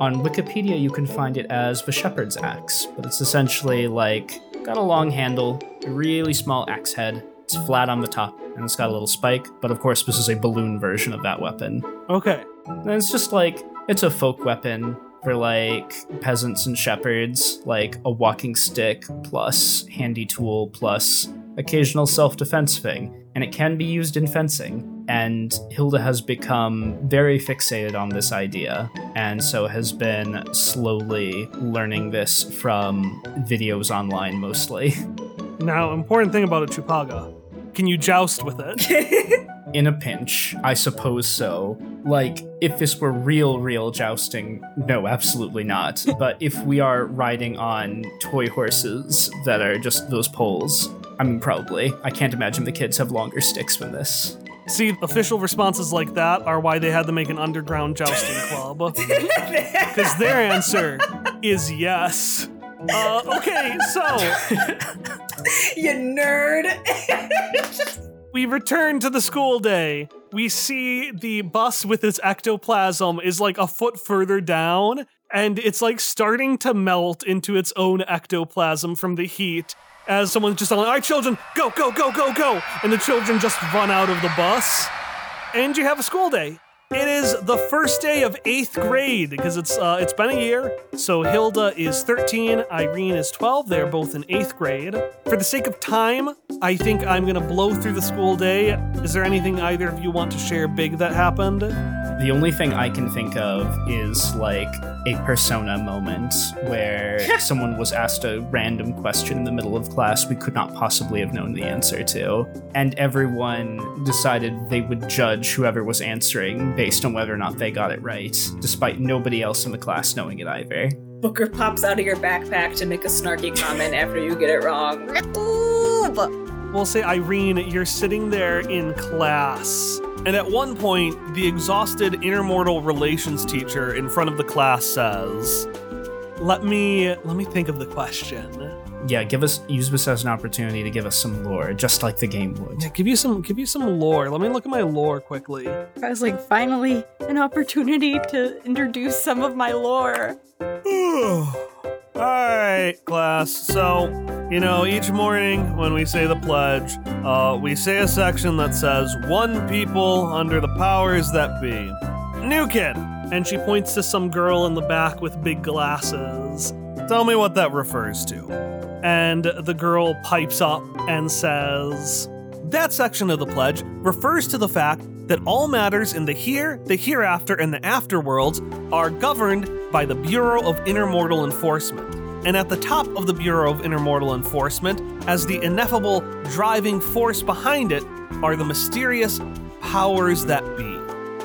On Wikipedia, you can find it as the shepherd's axe, but it's essentially like got a long handle, a really small axe head. It's flat on the top, and it's got a little spike. But of course, this is a balloon version of that weapon. okay. And it's just like it's a folk weapon for like peasants and shepherds, like a walking stick plus handy tool plus occasional self-defense thing, and it can be used in fencing. And Hilda has become very fixated on this idea, and so has been slowly learning this from videos online mostly. Now, important thing about a chupaga. Can you joust with it? in a pinch, I suppose so. Like, if this were real, real jousting, no, absolutely not. but if we are riding on toy horses that are just those poles, I mean, probably. I can't imagine the kids have longer sticks than this. See, official responses like that are why they had to make an underground jousting club. Because their answer is yes. Uh, okay, so you nerd. we return to the school day. We see the bus with its ectoplasm is like a foot further down, and it's like starting to melt into its own ectoplasm from the heat. As someone's just like, all right, children, go, go, go, go, go. And the children just run out of the bus. And you have a school day. It is the first day of eighth grade because it's uh, it's been a year. So Hilda is 13, Irene is 12. They're both in eighth grade. For the sake of time, I think I'm gonna blow through the school day. Is there anything either of you want to share big that happened? The only thing I can think of is like a persona moment where someone was asked a random question in the middle of class we could not possibly have known the answer to, and everyone decided they would judge whoever was answering based on whether or not they got it right, despite nobody else in the class knowing it either. Booker pops out of your backpack to make a snarky comment after you get it wrong. We'll say, Irene, you're sitting there in class. And at one point, the exhausted intermortal relations teacher in front of the class says, "Let me let me think of the question." Yeah, give us use this as an opportunity to give us some lore, just like the game would. Yeah, give you some give you some lore. Let me look at my lore quickly. I was like, finally, an opportunity to introduce some of my lore. All right, class. So, you know, each morning when we say the pledge, uh, we say a section that says "One people under the powers that be." New kid, and she points to some girl in the back with big glasses. Tell me what that refers to. And the girl pipes up and says, That section of the pledge refers to the fact that all matters in the here, the hereafter, and the afterworlds are governed by the Bureau of Intermortal Enforcement. And at the top of the Bureau of Intermortal Enforcement, as the ineffable driving force behind it, are the mysterious powers that be.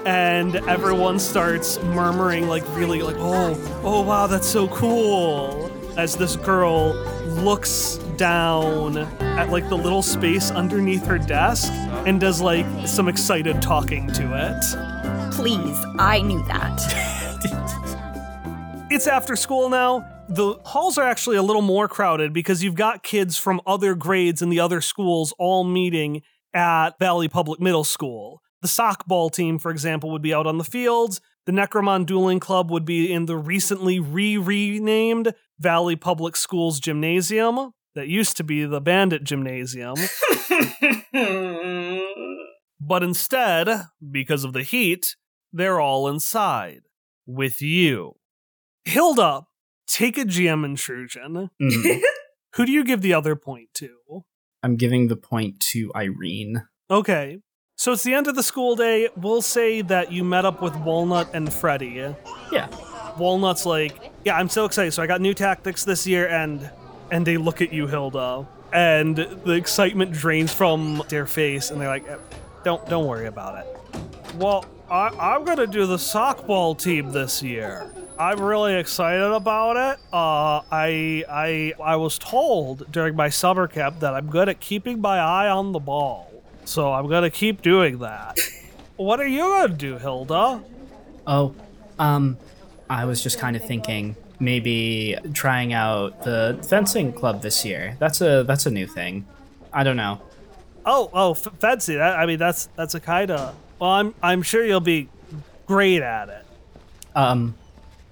And everyone starts murmuring, like, really, like, oh, oh, wow, that's so cool. As this girl looks down at, like, the little space underneath her desk and does, like, some excited talking to it. Please, I knew that. It's after school now. The halls are actually a little more crowded because you've got kids from other grades and the other schools all meeting at Valley Public Middle School. The sockball team, for example, would be out on the fields. The Necromon Dueling Club would be in the recently re renamed Valley Public Schools Gymnasium that used to be the Bandit Gymnasium. But instead, because of the heat, they're all inside with you. Hilda, take a GM intrusion. Mhm. Who do you give the other point to? I'm giving the point to Irene. Okay. So it's the end of the school day. We'll say that you met up with Walnut and Freddy. Yeah. Walnut's like, "Yeah, I'm so excited. So I got new tactics this year and and they look at you, Hilda, and the excitement drains from their face and they're like, "Eh, "Don't don't worry about it." Well, I, I'm gonna do the softball team this year. I'm really excited about it. Uh, I I I was told during my summer camp that I'm good at keeping my eye on the ball, so I'm gonna keep doing that. what are you gonna do, Hilda? Oh, um, I was just kind of thinking maybe trying out the fencing club this year. That's a that's a new thing. I don't know. Oh oh, f- fancy. That, I mean, that's that's a kind of. Well, I'm I'm sure you'll be great at it. Um,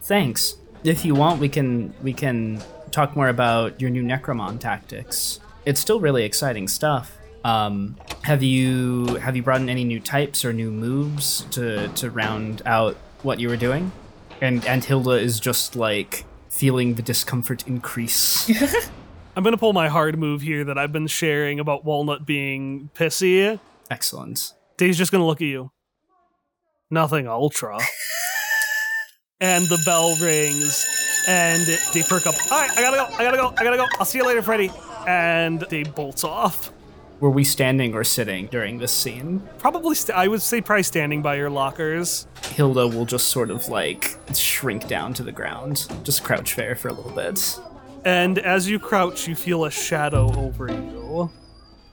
thanks. If you want, we can we can talk more about your new Necromon tactics. It's still really exciting stuff. Um, have you have you brought in any new types or new moves to to round out what you were doing? And and Hilda is just like feeling the discomfort increase. I'm gonna pull my hard move here that I've been sharing about Walnut being pissy. Excellent. Dave's just gonna look at you. Nothing ultra. and the bell rings, and they perk up. All right, I gotta go. I gotta go. I gotta go. I'll see you later, Freddy. And they bolts off. Were we standing or sitting during this scene? Probably, st- I would say, probably standing by your lockers. Hilda will just sort of like shrink down to the ground, just crouch there for a little bit. And as you crouch, you feel a shadow over you.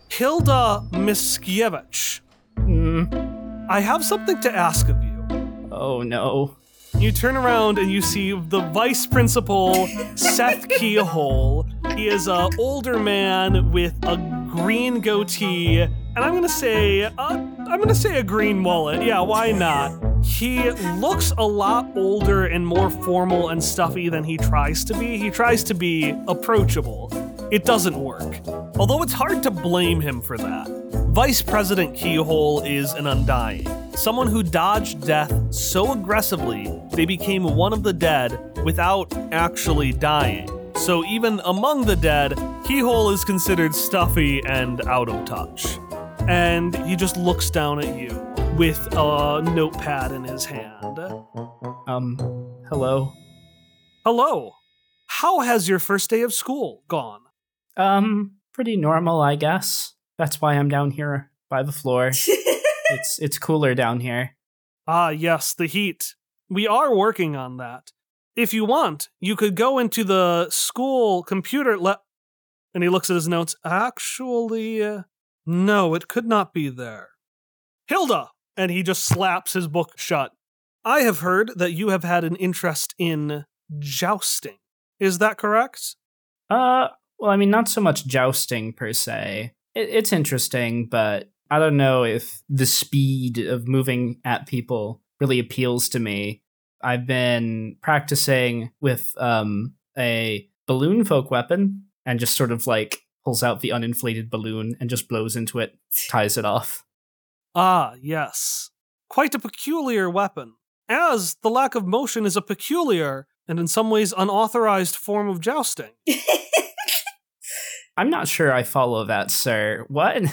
Hilda Miskiewicz, Mm, I have something to ask of you. oh no. You turn around and you see the vice principal, Seth Keyhole. He is a older man with a green goatee, and I'm gonna say, uh, I'm gonna say a green mullet. Yeah, why not? He looks a lot older and more formal and stuffy than he tries to be. He tries to be approachable. It doesn't work. Although it's hard to blame him for that. Vice President Keyhole is an undying. Someone who dodged death so aggressively they became one of the dead without actually dying. So even among the dead, Keyhole is considered stuffy and out of touch. And he just looks down at you with a notepad in his hand. Um, hello. Hello. How has your first day of school gone? Um, pretty normal, I guess. That's why I'm down here by the floor. it's it's cooler down here. Ah, yes, the heat. We are working on that. If you want, you could go into the school computer le- and he looks at his notes. Actually, uh, no, it could not be there. Hilda! And he just slaps his book shut. I have heard that you have had an interest in jousting. Is that correct? Uh, well, I mean, not so much jousting per se. It, it's interesting, but I don't know if the speed of moving at people really appeals to me. I've been practicing with um, a balloon folk weapon and just sort of like pulls out the uninflated balloon and just blows into it, ties it off. Ah, yes. Quite a peculiar weapon. As the lack of motion is a peculiar and in some ways unauthorized form of jousting. I'm not sure I follow that, sir. What?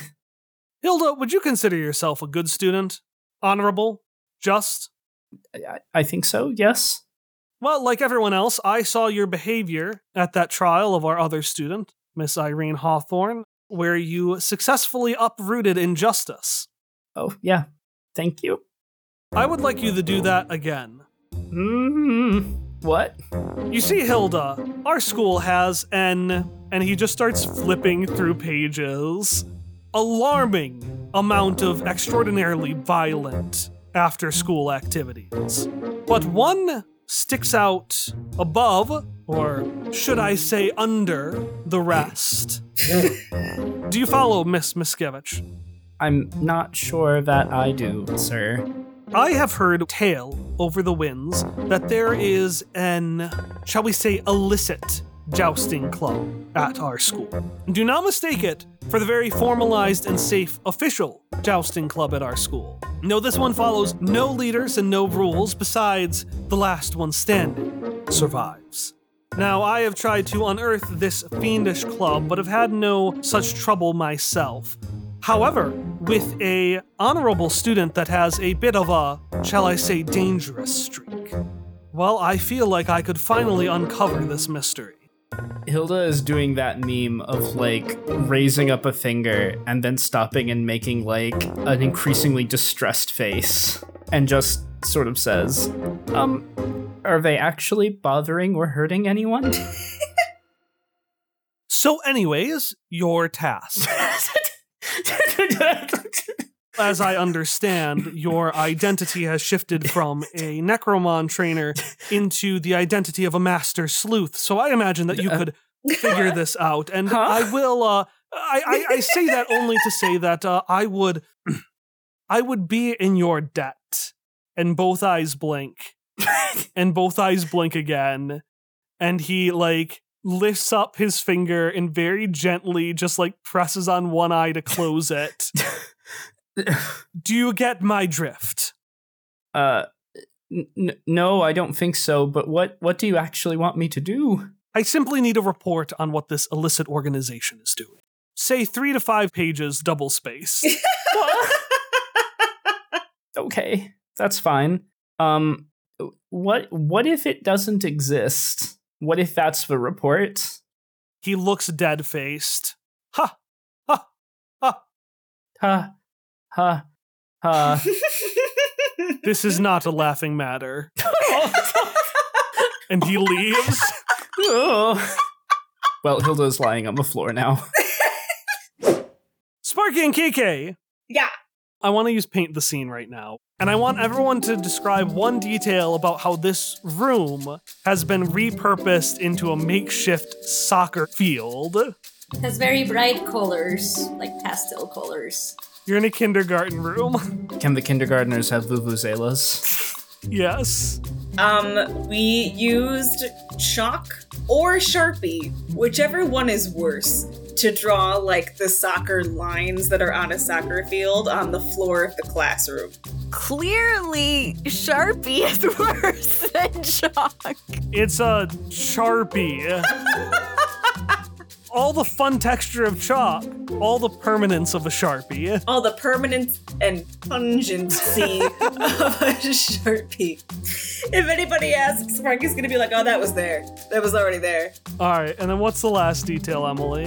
Hilda, would you consider yourself a good student? Honorable? Just? I, I think so, yes. Well, like everyone else, I saw your behavior at that trial of our other student, Miss Irene Hawthorne, where you successfully uprooted injustice. Oh, yeah. Thank you. I would like you to do that again. Mm, what? You see, Hilda, our school has an, and he just starts flipping through pages, alarming amount of extraordinarily violent after school activities. But one sticks out above, or should I say under, the rest. Do you follow, Miss Miskiewicz? I'm not sure that I do, sir. I have heard tale over the winds that there is an, shall we say, illicit jousting club at our school. Do not mistake it for the very formalized and safe official jousting club at our school. No, this one follows no leaders and no rules besides the last one standing survives. Now, I have tried to unearth this fiendish club, but have had no such trouble myself. However, with a honorable student that has a bit of a, shall I say, dangerous streak, well, I feel like I could finally uncover this mystery. Hilda is doing that meme of like raising up a finger and then stopping and making like an increasingly distressed face. and just sort of says, "Um, are they actually bothering or hurting anyone?" So, anyways, your task. As I understand, your identity has shifted from a Necromon trainer into the identity of a master sleuth. So I imagine that you could figure this out. And Huh? I will uh I, I, I say that only to say that uh, I would I would be in your debt. And both eyes blink. and both eyes blink again. And he like lifts up his finger and very gently just like presses on one eye to close it. Do you get my drift? uh, n- no, I don't think so. But what what do you actually want me to do? I simply need a report on what this illicit organization is doing. Say three to five pages, double space. okay, that's fine. Um, what what if it doesn't exist? What if that's the report? he looks dead faced. Ha! Ha! Ha! Ha ha ha. This is not a laughing matter. and he leaves. Oh. Well, Hilda's lying on the floor now. Sparky and Quique! Yeah. I want to use paint the scene right now. And I want everyone to describe one detail about how this room has been repurposed into a makeshift soccer field. It has very bright colors, like pastel colors. You're in a kindergarten room. Can the kindergartners have vuvuzelas? yes. Um, we used chalk or Sharpie, whichever one is worse, to draw like the soccer lines that are on a soccer field on the floor of the classroom. Clearly, Sharpie is worse than chalk. It's a Sharpie. all the fun texture of chalk, all the permanence of a Sharpie. All the permanence and pungency of a Sharpie. If anybody asks, Sparky's gonna be like, oh, that was there. That was already there. All right, and then what's the last detail, Emily?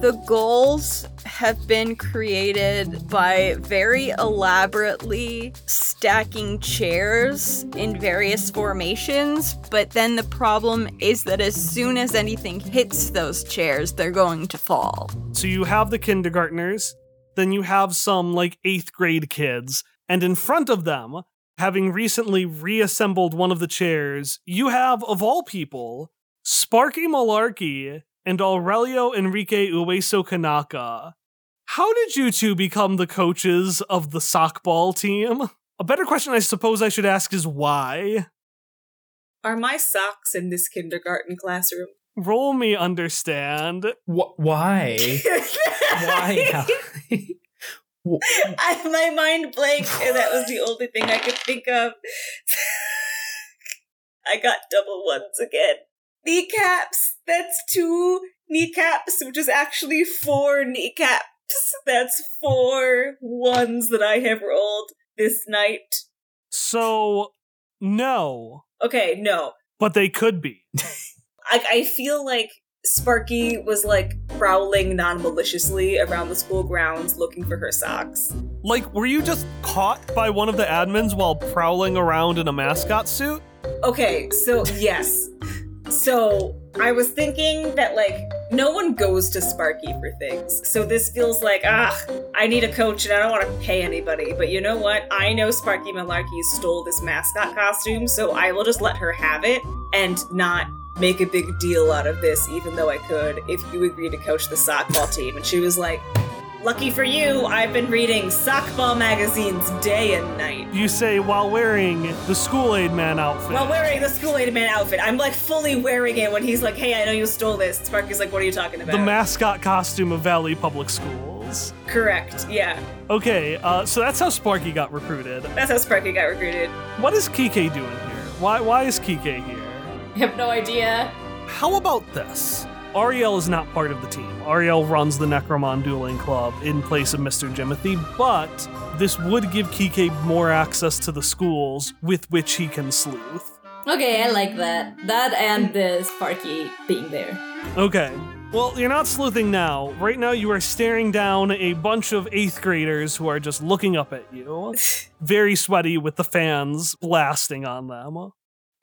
The goals have been created by very elaborately stacking chairs in various formations, but then the problem is that as soon as anything hits those chairs, they're going to fall. So you have the kindergartners, then you have some like eighth grade kids, and in front of them, having recently reassembled one of the chairs, you have, of all people, Sparky Malarkey and Aurelio Enrique Ueso Kanaka. How did you two become the coaches of the sockball team? A better question I suppose I should ask is why? Are my socks in this kindergarten classroom? Roll me understand. Wh- why? Why? I, my mind blanked, and that was the only thing I could think of. I got double ones again. Kneecaps! That's two kneecaps, which is actually four kneecaps. That's four ones that I have rolled this night. So, no, Okay, no. but they could be. I, I feel like Sparky was like prowling non maliciously around the school grounds looking for her socks. Like, were you just caught by one of the admins while prowling around in a mascot suit? Okay, so yes. So I was thinking that like no one goes to Sparky for things. So this feels like ah, I need a coach and I don't want to pay anybody. But you know what? I know Sparky Malarkey stole this mascot costume, so I will just let her have it and not make a big deal out of this, even though I could, if you agree to coach the softball team. And she was like, Lucky for you, I've been reading sockball magazines day and night. You say while wearing the School Aid Man outfit. While wearing the School Aid Man outfit, I'm like fully wearing it when he's like, "Hey, I know you stole this." Sparky's like, "What are you talking about?" the mascot costume of Valley Public Schools. Correct. Yeah, Okay, uh, so that's how Sparky got recruited. that's how Sparky got recruited. What is Quique doing here? Why why is Quique here? I have no idea. How about this? Ariel is not part of the team. Ariel runs the Necromon Dueling Club in place of Mr. Jimothy, but this would give Quique more access to the schools with which he can sleuth. Okay, I like that. That and the Sparky being there. Okay. Well, you're not sleuthing now. Right now, you are staring down a bunch of eighth graders who are just looking up at you, very sweaty with the fans blasting on them.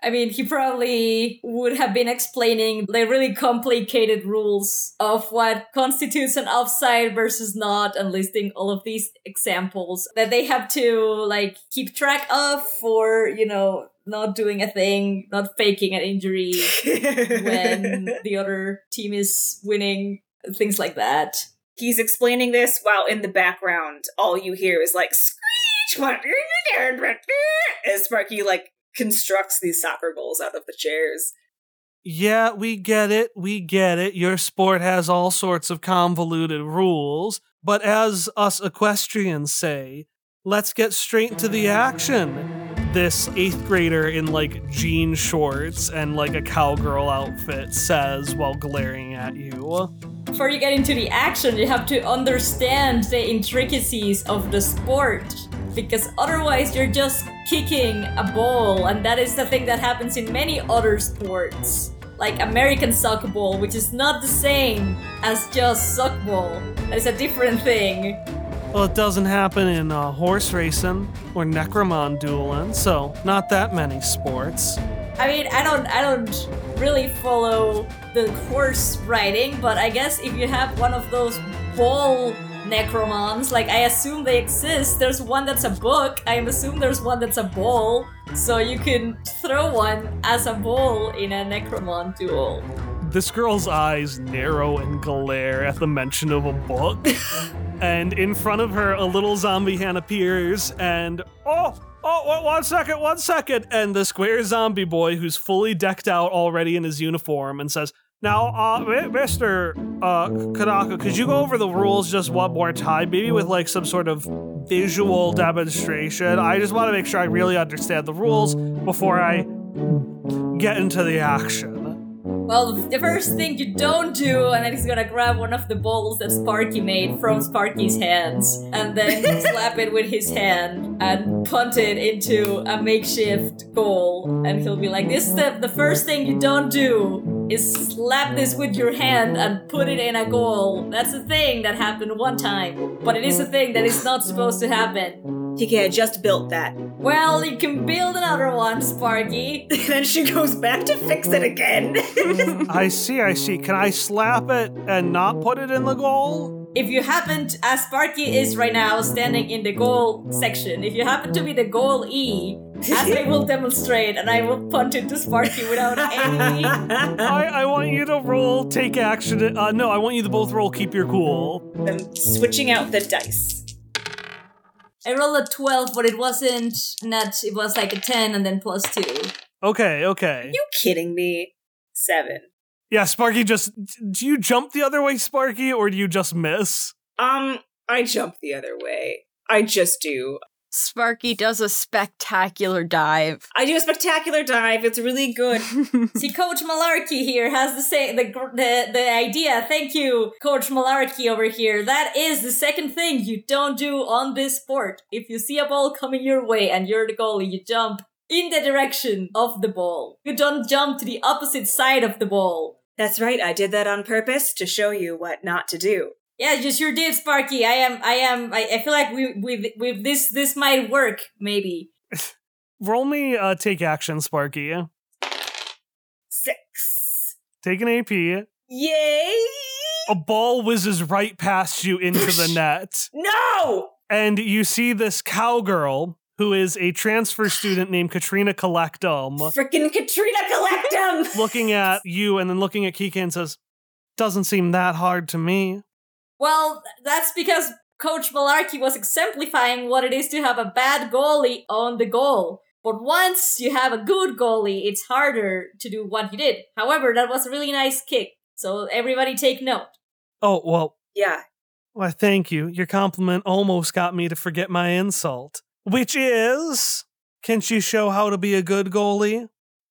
I mean, he probably would have been explaining the really complicated rules of what constitutes an offside versus not, and listing all of these examples that they have to like keep track of for, you know, not doing a thing, not faking an injury when the other team is winning, things like that. He's explaining this while in the background, all you hear is like screech what as Sparky like constructs these soccer goals out of the chairs. Yeah, we get it. We get it. Your sport has all sorts of convoluted rules. But as us equestrians say, let's get straight to the action. This eighth grader in like jean shorts and like a cowgirl outfit says while glaring at you. Before you get into the action, you have to understand the intricacies of the sport. Because otherwise, you're just kicking a ball, and that is the thing that happens in many other sports. Like American soccer ball, which is not the same as just softball. That is a different thing. Well, it doesn't happen in uh, horse racing or necromon dueling, so not that many sports. I mean, I don't, I don't really follow the horse riding, but I guess if you have one of those ball necromons, like I assume they exist. There's one that's a book. I assume there's one that's a ball, so you can throw one as a ball in a necromon duel. This girl's eyes narrow and glare at the mention of a book. and in front of her, a little zombie hand appears, and oh, oh, one- one second, one second. And the square zombie boy, who's fully decked out already in his uniform, and says, Now, uh, Mr. Uh, Kadaka, could you go over the rules just one more time? Maybe with like some sort of visual demonstration. I just want to make sure I really understand the rules before I get into the action. Well, the first thing you don't do, and then he's gonna grab one of the balls that Sparky made from Sparky's hands, and then slap it with his hand and punt it into a makeshift goal. And he'll be like, "This is the the first thing you don't do is slap this with your hand and put it in a goal. That's a thing that happened one time, but it is a thing that is not supposed to happen." He can just built that. Well, you can build another one, Sparky. then she goes back to fix it again. I see, I see. Can I slap it and not put it in the goal? If you happen, to, as Sparky is right now standing in the goal section, if you happen to be the goal E, as I will demonstrate, and I will punt into Sparky without any. I, I want you to roll, take action. Uh, no, I want you to both roll, keep your cool. I'm switching out the dice. I rolled a 12, but it wasn't net, it was like a 10 and then plus 2. Okay, okay. you kidding me? Seven. Yeah, Sparky just. Do you jump the other way, Sparky, or do you just miss? Um, I jump the other way. I just do. Sparky does a spectacular dive. I do a spectacular dive. It's really good. See, Coach Malarkey here has the say the, the the idea. Thank you, Coach Malarkey over here. That is the second thing you don't do on this sport. If you see a ball coming your way and you're the goalie, you jump in the direction of the ball. You don't jump to the opposite side of the ball. That's right. I did that on purpose to show you what not to do. Yeah, you sure did, Sparky. I am. I am. I, I feel like we we we this this might work. Maybe. Roll me uh, take action, Sparky. Six. Take an AP. Yay! A ball whizzes right past you into the net. No! and you see this cowgirl who is a transfer student named Katrina Collectum Frickin' Katrina Collectum! looking at you and then looking at Quique and says, Doesn't seem that hard to me. Well, that's because Coach Malarkey was exemplifying what it is to have a bad goalie on the goal. But once you have a good goalie, it's harder to do what you did. However, that was a really nice kick. So everybody take note. Oh, well, yeah. why, thank you. Your compliment almost got me to forget my insult. Which is, can she show how to be a good goalie?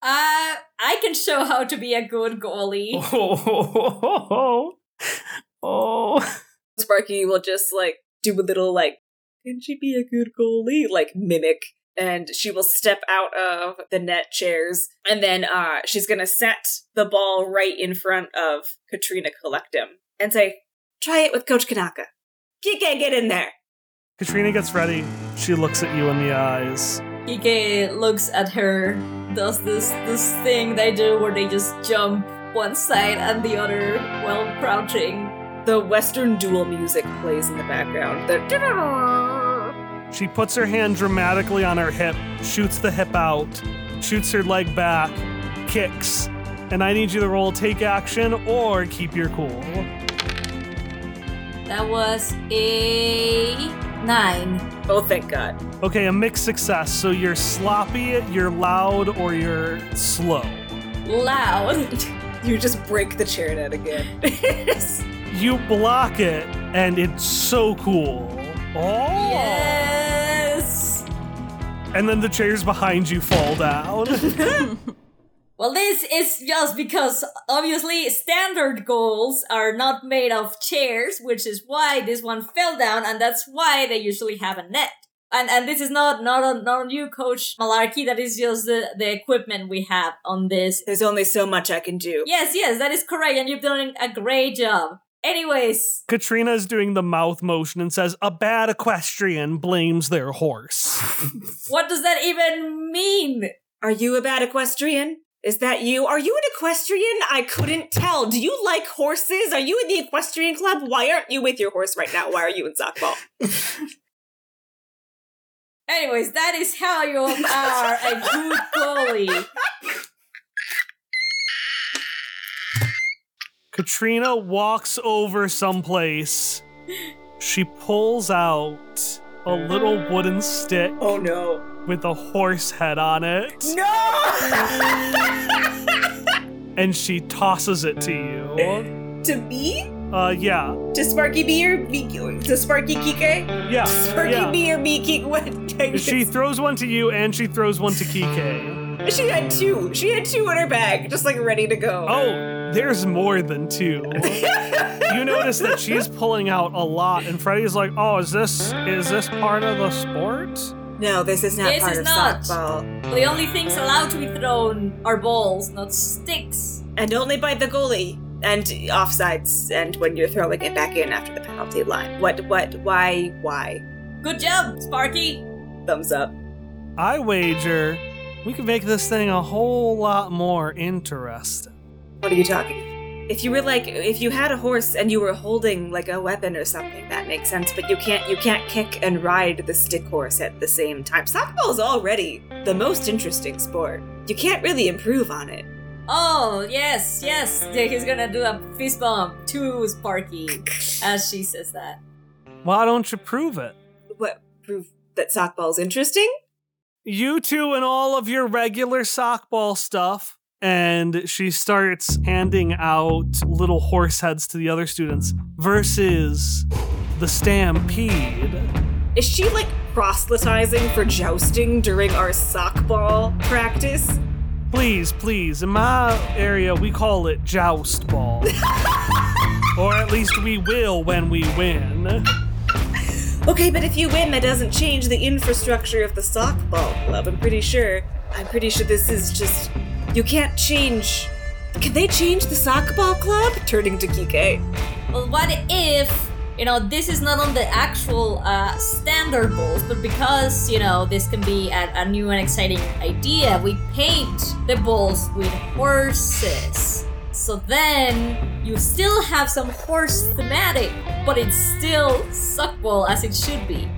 Uh, I can show how to be a good goalie. Oh. Sparky will just like do a little like, can she be a good goalie? Like mimic and she will step out of the net chairs and then uh she's gonna set the ball right in front of Katrina Collectum and say, Try it with Coach Kanaka. You can't get in there. Katrina gets ready. She looks at you in the eyes. Ike looks at her, does this this thing they do where they just jump one side and the other while crouching. The Western duel music plays in the background. The She puts her hand dramatically on her hip, shoots the hip out, shoots her leg back, kicks. And I need you to roll take action or keep your cool. That was a nine. Oh thank God. Okay, a mixed success. So you're sloppy, you're loud, or you're slow. Loud. You just break the chair net again. You block it, and it's so cool. Oh! Yes. And then the chairs behind you fall down. Well, this is just because obviously standard goals are not made of chairs, which is why this one fell down, and that's why they usually have a net. And and this is not not on not on you, Coach Malarkey. That is just the the equipment we have on this. There's only so much I can do. Yes, yes, that is correct, and you've done a great job. Anyways, Katrina is doing the mouth motion and says, A bad equestrian blames their horse. what does that even mean? Are you a bad equestrian? Is that you? Are you an equestrian? I couldn't tell. Do you like horses? Are you in the equestrian club? Why aren't you with your horse right now? Why are you in softball? Anyways, that is how you are a good goalie. Katrina walks over someplace. She pulls out a little wooden stick Oh no. with a horse head on it, No! and she tosses it to you. to me? Uh, yeah, To Sparky B or B? To Sparky Quique? yeah, Sparky yeah. B or B Quique? What? She throws one to you, and she throws one to Quique. She had two. She had two in her bag, just like ready to go. Oh, there's more than two. you notice that she's pulling out a lot, and Freddy's like, "Oh, is this is this part of the sport?" No, this is not This part is of not. softball. The only things allowed to be thrown are balls, not sticks. And only by the goalie. And offsides, and when you're throwing it back in after the penalty line. What, what, why, why? Good job, Sparky. Thumbs up. I wager we could make this thing a whole lot more interesting. What are you talking? If you were like, if you had a horse and you were holding like a weapon or something, that makes sense. But you can't, you can't kick and ride the stick horse at the same time. Softball is already the most interesting sport. You can't really improve on it. Oh, yes, yes. Yeah, He's gonna do a fist bump to Sparky as she says that. Why don't you prove it? What prove that softball's interesting? You two and all of your regular sockball stuff. And she starts handing out little horse heads to the other students versus the stampede. Is she like proselytizing for jousting during our sockball practice? Please, please. In my area, we call it joust ball. or at least we will when we win. Okay, but if you win, that doesn't change the infrastructure of the softball club. I'm pretty sure. I'm pretty sure this is just. You can't change. Can they change the soccer ball club? Turning to Quique. Well, what if, you know, this is not on the actual uh, standard balls, but because, you know, this can be a, a new and exciting idea, we paint the balls with horses. So then you still have some horse thematic, but it's still suckball as it should be.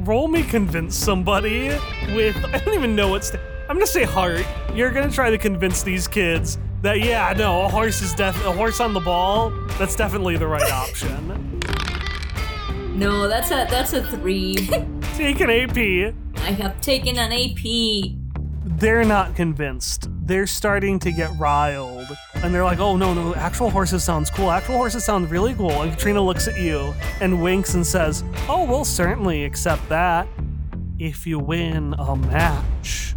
Roll me convince somebody with. I don't even know what's. I'm gonna say heart. You're gonna try to convince these kids that, yeah, no, a horse is def. A horse on the ball, that's definitely the right option. No, that's a that's a three. Take an AP. I have taken an AP. They're not convinced. They're starting to get riled. And they're like, oh, no, no, actual horses sounds cool. Actual horses sound really cool. And Katrina looks at you and winks and says, oh, we'll certainly accept that if you win a match.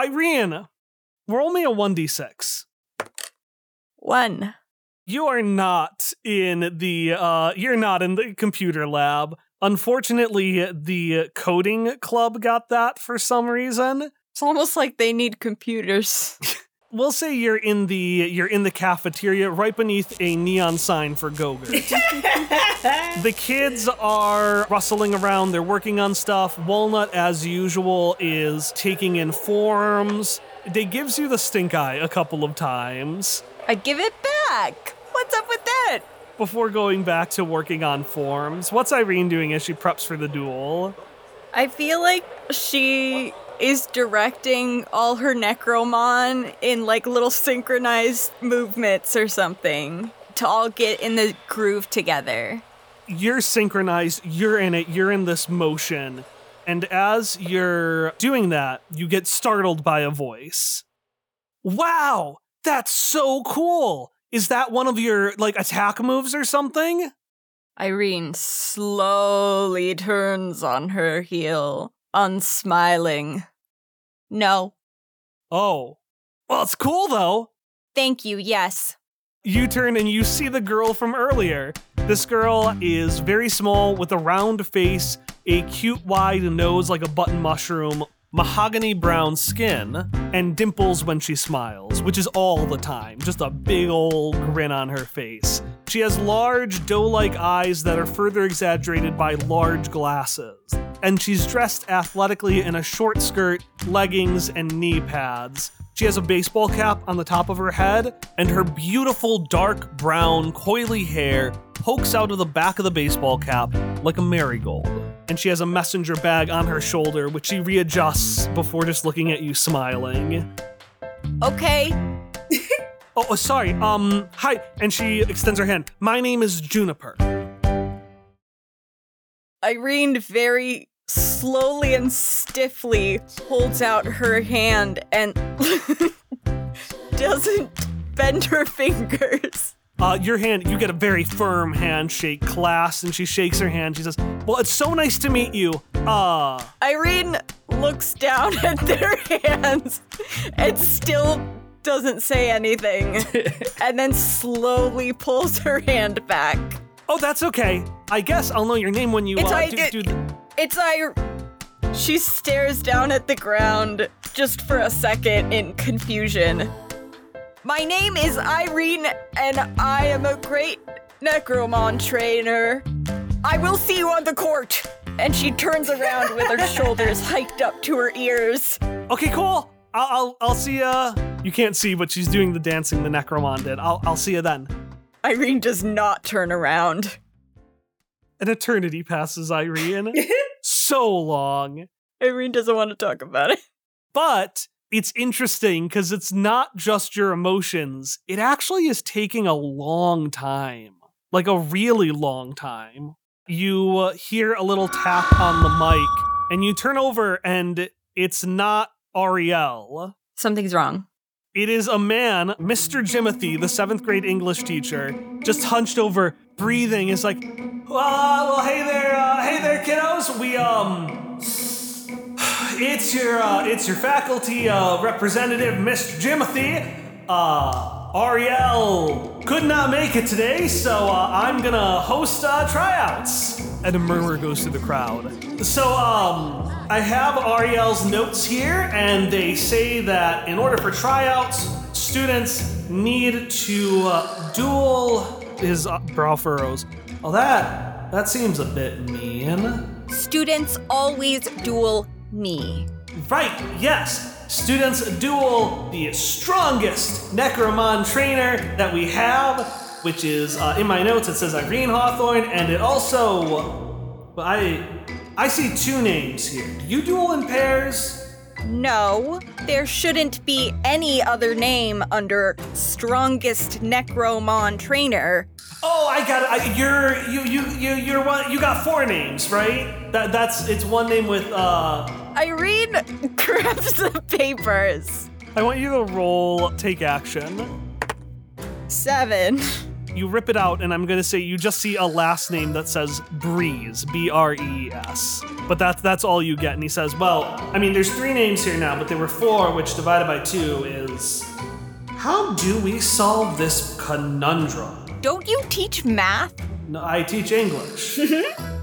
Irene, roll me a 1d6. One. You are not in the uh you're not in the computer lab. Unfortunately, the coding club got that for some reason. It's almost like they need computers. We'll say you're in the you're in the cafeteria right beneath a neon sign for Gogurt. the kids are rustling around, they're working on stuff. Walnut as usual is taking in forms. They gives you the stink eye a couple of times I give it back. What's up with that? before going back to working on forms. What's Irene doing as she preps for the duel? I feel like she is directing all her Necromon in like little synchronized movements or something to all get in the groove together. you're synchronized, you're in it, you're in this motion. And as you're doing that, you get startled by a voice. Wow, that's so cool. Is that one of your like attack moves or something? Irene slowly turns on her heel, unsmiling. No. Oh. Well, it's cool though. Thank you, yes. You turn and you see the girl from earlier. This girl is very small with a round face, a cute wide nose like a button mushroom, mahogany brown skin, and dimples when she smiles, which is all the time. Just a big old grin on her face. She has large doe like eyes that are further exaggerated by large glasses. And she's dressed athletically in a short skirt, leggings, and knee pads. She has a baseball cap on the top of her head, and her beautiful dark brown, coily hair pokes out of the back of the baseball cap like a marigold. And she has a messenger bag on her shoulder, which she readjusts before just looking at you smiling. Okay. Oh, oh, sorry. Um, hi. And she extends her hand. My name is Juniper. Irene very slowly and stiffly holds out her hand and doesn't bend her fingers. Uh, your hand, you get a very firm handshake, class, and she shakes her hand. She says, Well, it's so nice to meet you. Uh, Irene looks down at their hands and still doesn't say anything, and then slowly pulls her hand back. oh, that's okay. I guess I'll know your name when you It's uh, I- do, it- do the- It's I. She stares down at the ground just for a second in confusion. My name is Irene, and I am a great Necromon trainer. I will see you on the court. And she turns around with her shoulders hiked up to her ears. Okay, cool. I'll, I'll, I'll see ya. You can't see, but she's doing the dancing the Necromon did. I'll, I'll see you then. Irene does not turn around. An eternity passes, Irene. so long. Irene doesn't want to talk about it. But it's interesting because it's not just your emotions, it actually is taking a long time. Like a really long time. You uh, hear a little tap on the mic, and you turn over, and it's not Ariel. Something's wrong. It is a man, Mr. Jimothy, the seventh grade English teacher, just hunched over, breathing. Is like, uh, well, hey there, uh, hey there, kiddos. We um, it's your uh, it's your faculty uh, representative, Mr. Jimothy. Uh, Ariel could not make it today, so uh, I'm gonna host uh, tryouts. And a murmur goes through the crowd. So um, I have Ariel's notes here, and they say that in order for tryouts, students need to uh, duel. His uh, brow furrows. Well, that that seems a bit mean. Students always duel me. Right, yes. Students duel the strongest Necromon trainer that we have, which is uh, in my notes. It says Irene Hawthorne, and it also. Well, I I see two names here. Do you duel in pairs? No, there shouldn't be any other name under strongest Necromon trainer. Oh, I got it. I, you're you you you you're one. You got four names, right? That that's it's one name with uh. Irene grabs the papers. I want you to roll take action. Seven. You rip it out, and I'm gonna say you just see a last name that says Breeze, B R E S. But that's that's all you get. And he says, "Well, I mean, there's three names here now, but there were four, which divided by two is. How do we solve this conundrum? Don't you teach math? No, I teach English.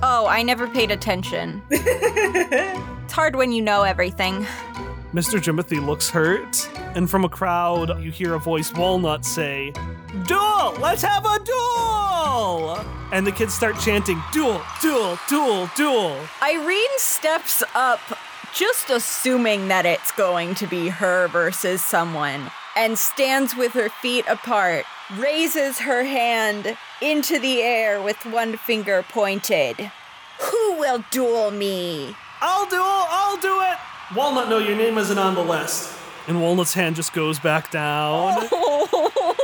Oh, I never paid attention. It's hard when you know everything. Mr. Jimothy looks hurt, and from a crowd, you hear a voice Walnut say, Duel! Let's have a duel! And the kids start chanting, Duel, duel, duel, duel. Irene steps up, just assuming that it's going to be her versus someone, and stands with her feet apart, raises her hand into the air with one finger pointed. Who will duel me? I'll duel, I'll do it! Walnut, no, your name isn't on the list. And Walnut's hand just goes back down.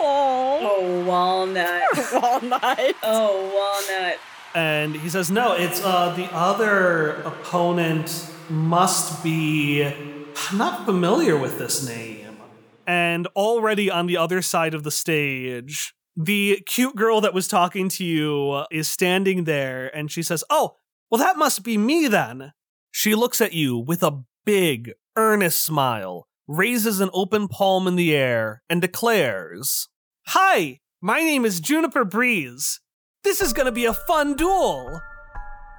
oh, walnut. Walnut. Oh, walnut. And he says, No, it's uh, the other opponent must be. I'm not familiar with this name. And already on the other side of the stage, the cute girl that was talking to you is standing there and she says, Oh, well, that must be me then. She looks at you with a big, earnest smile, raises an open palm in the air, and declares, Hi, my name is Juniper Breeze. This is gonna be a fun duel.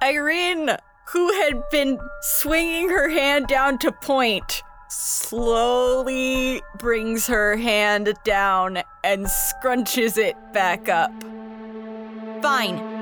Irene, who had been swinging her hand down to point, slowly brings her hand down and scrunches it back up. Fine.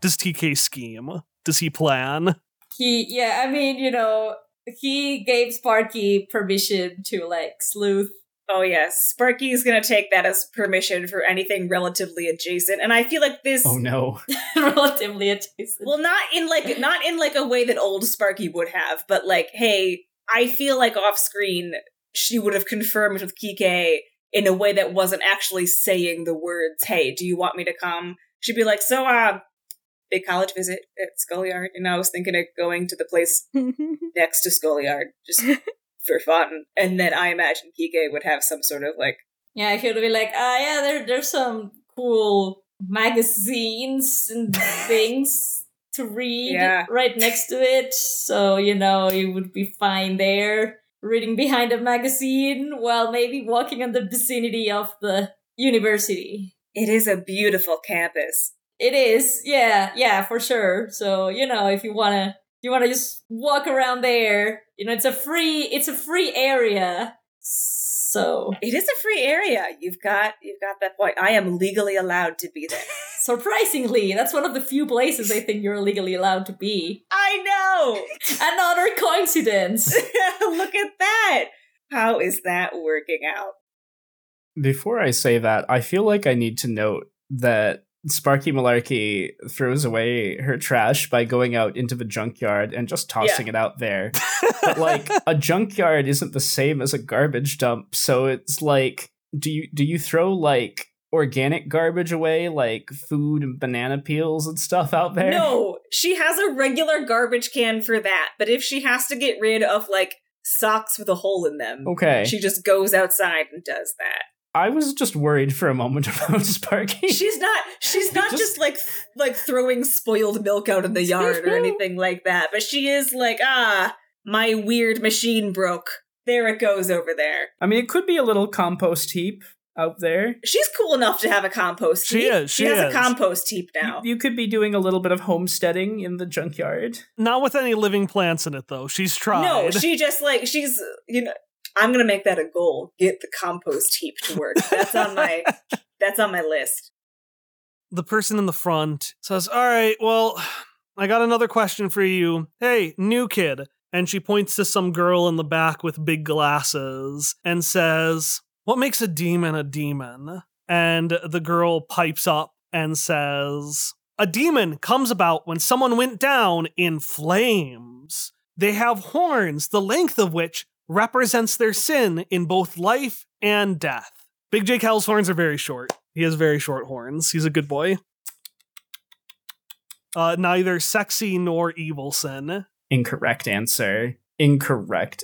Does TK scheme? Does he plan? He, yeah, I mean, you know, he gave Sparky permission to like sleuth. Oh yes, Sparky's gonna take that as permission for anything relatively adjacent, and I feel like this. Oh no. relatively adjacent. Well, not in like not in like a way that old Sparky would have, but like, hey, I feel like off screen she would have confirmed with Quique in a way that wasn't actually saying the words, "Hey, do you want me to come?" She'd be like, "So, uh, big college visit at Schoolyard, and I was thinking of going to the place next to Schoolyard just for fun." And then I imagine Quique would have some sort of like, Yeah, he would be like, ah, yeah, there, there's some cool magazines and things to read Yeah. right next to it. So, you know, you would be fine there, reading behind a magazine while maybe walking in the vicinity of the university. "It is a beautiful campus." It is, yeah, yeah, for sure. So, you know, if you wanna you wanna just walk around there, you know, it's a free it's a free area. So It is a free area. You've got you've got that point. I am legally allowed to be there. Surprisingly, that's one of the few places I think you're legally allowed to be. I know. Another coincidence. Look at that. How is that working out? Before I say that, I feel like I need to note that Sparky Malarkey throws away her trash by going out into the junkyard and just tossing it out there. but like a junkyard isn't the same as a garbage dump, so it's like do you do you throw like organic garbage away like food and banana peels and stuff out there? No, she has a regular garbage can for that. But if she has to get rid of like socks with a hole in them, Okay. she just goes outside and does that. I was just worried for a moment about Sparky. She's not she's not Just- just, like like throwing spoiled milk out in the yard or anything like that, but she is like, ah, my weird machine broke. There it goes over there. I mean, it could be a little compost heap out there. She's cool enough to have a compost She heap. is, she has is. a compost heap now. You, you could be doing a little bit of homesteading in the junkyard. Not with any living plants in it, though. She's tried. No, she just like she's you know I'm gonna make that a goal. Get the compost heap to work. That's on my that's on my list. the person in the front says, All right, well, I got another question for you. Hey, new kid. And she points to some girl in the back with big glasses and says, What makes a demon a demon? And the girl pipes up and says, A demon comes about when someone went down in flames. They have horns, the length of which represents their sin in both life and death. Big J. Cal's horns are very short. He has very short horns. He's a good boy. Uh, neither sexy nor evil sin. Incorrect answer. Incorrect.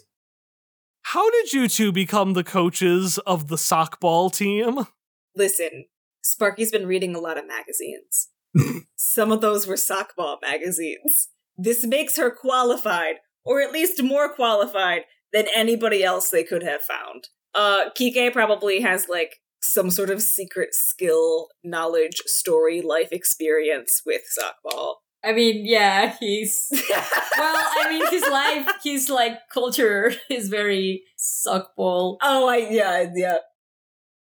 How did you two become the coaches of the sockball team? Listen, Sparky's been reading a lot of magazines. Some of those were sockball magazines. This makes her qualified, or at least more qualified than anybody else they could have found. Uh, Quique probably has like some sort of secret skill, knowledge, story, life experience with sockball. I mean, yeah, he's well. I mean, his life, his like culture is very sockball. Oh, I yeah yeah.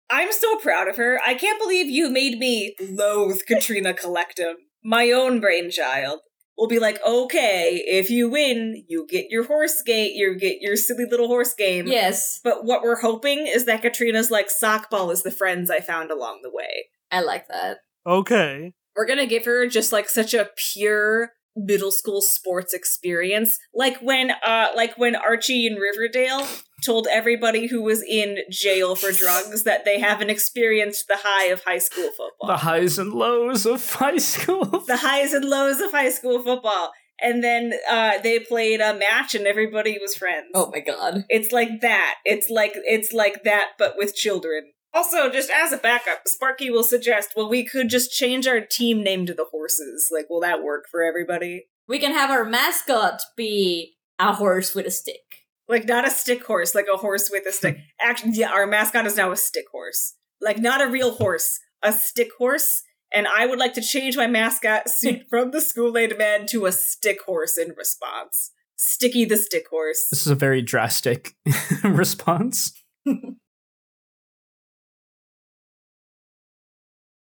I'm so proud of her. I can't believe you made me loathe Katrina Collectum, my own brainchild. We'll be like, okay, if you win, you get your horse gate, you get your silly little horse game. Yes, But what we're hoping is that Katrina's like sockball is the friends I found along the way. I like that. Okay. We're gonna give her just like such a pure middle school sports experience. Like when uh like when Archie in Riverdale told everybody who was in jail for drugs that they haven't experienced the high of high school football. The highs and lows of high school. the highs and lows of high school football. And then uh, they played a match and everybody was friends. Oh my god. It's like that. It's like it's like that, but with children. Also, just as a backup, Sparky will suggest, well, we could just change our team name to the horses. Like, will that work for everybody? We can have our mascot be a horse with a stick. Like, not a stick horse, like a horse with a stick. Actually, yeah, our mascot is now a stick horse. Like, not a real horse, a stick horse. And I would like to change my mascot suit from the School Aid Man to a stick horse in response. Sticky the stick horse. This is a very drastic response.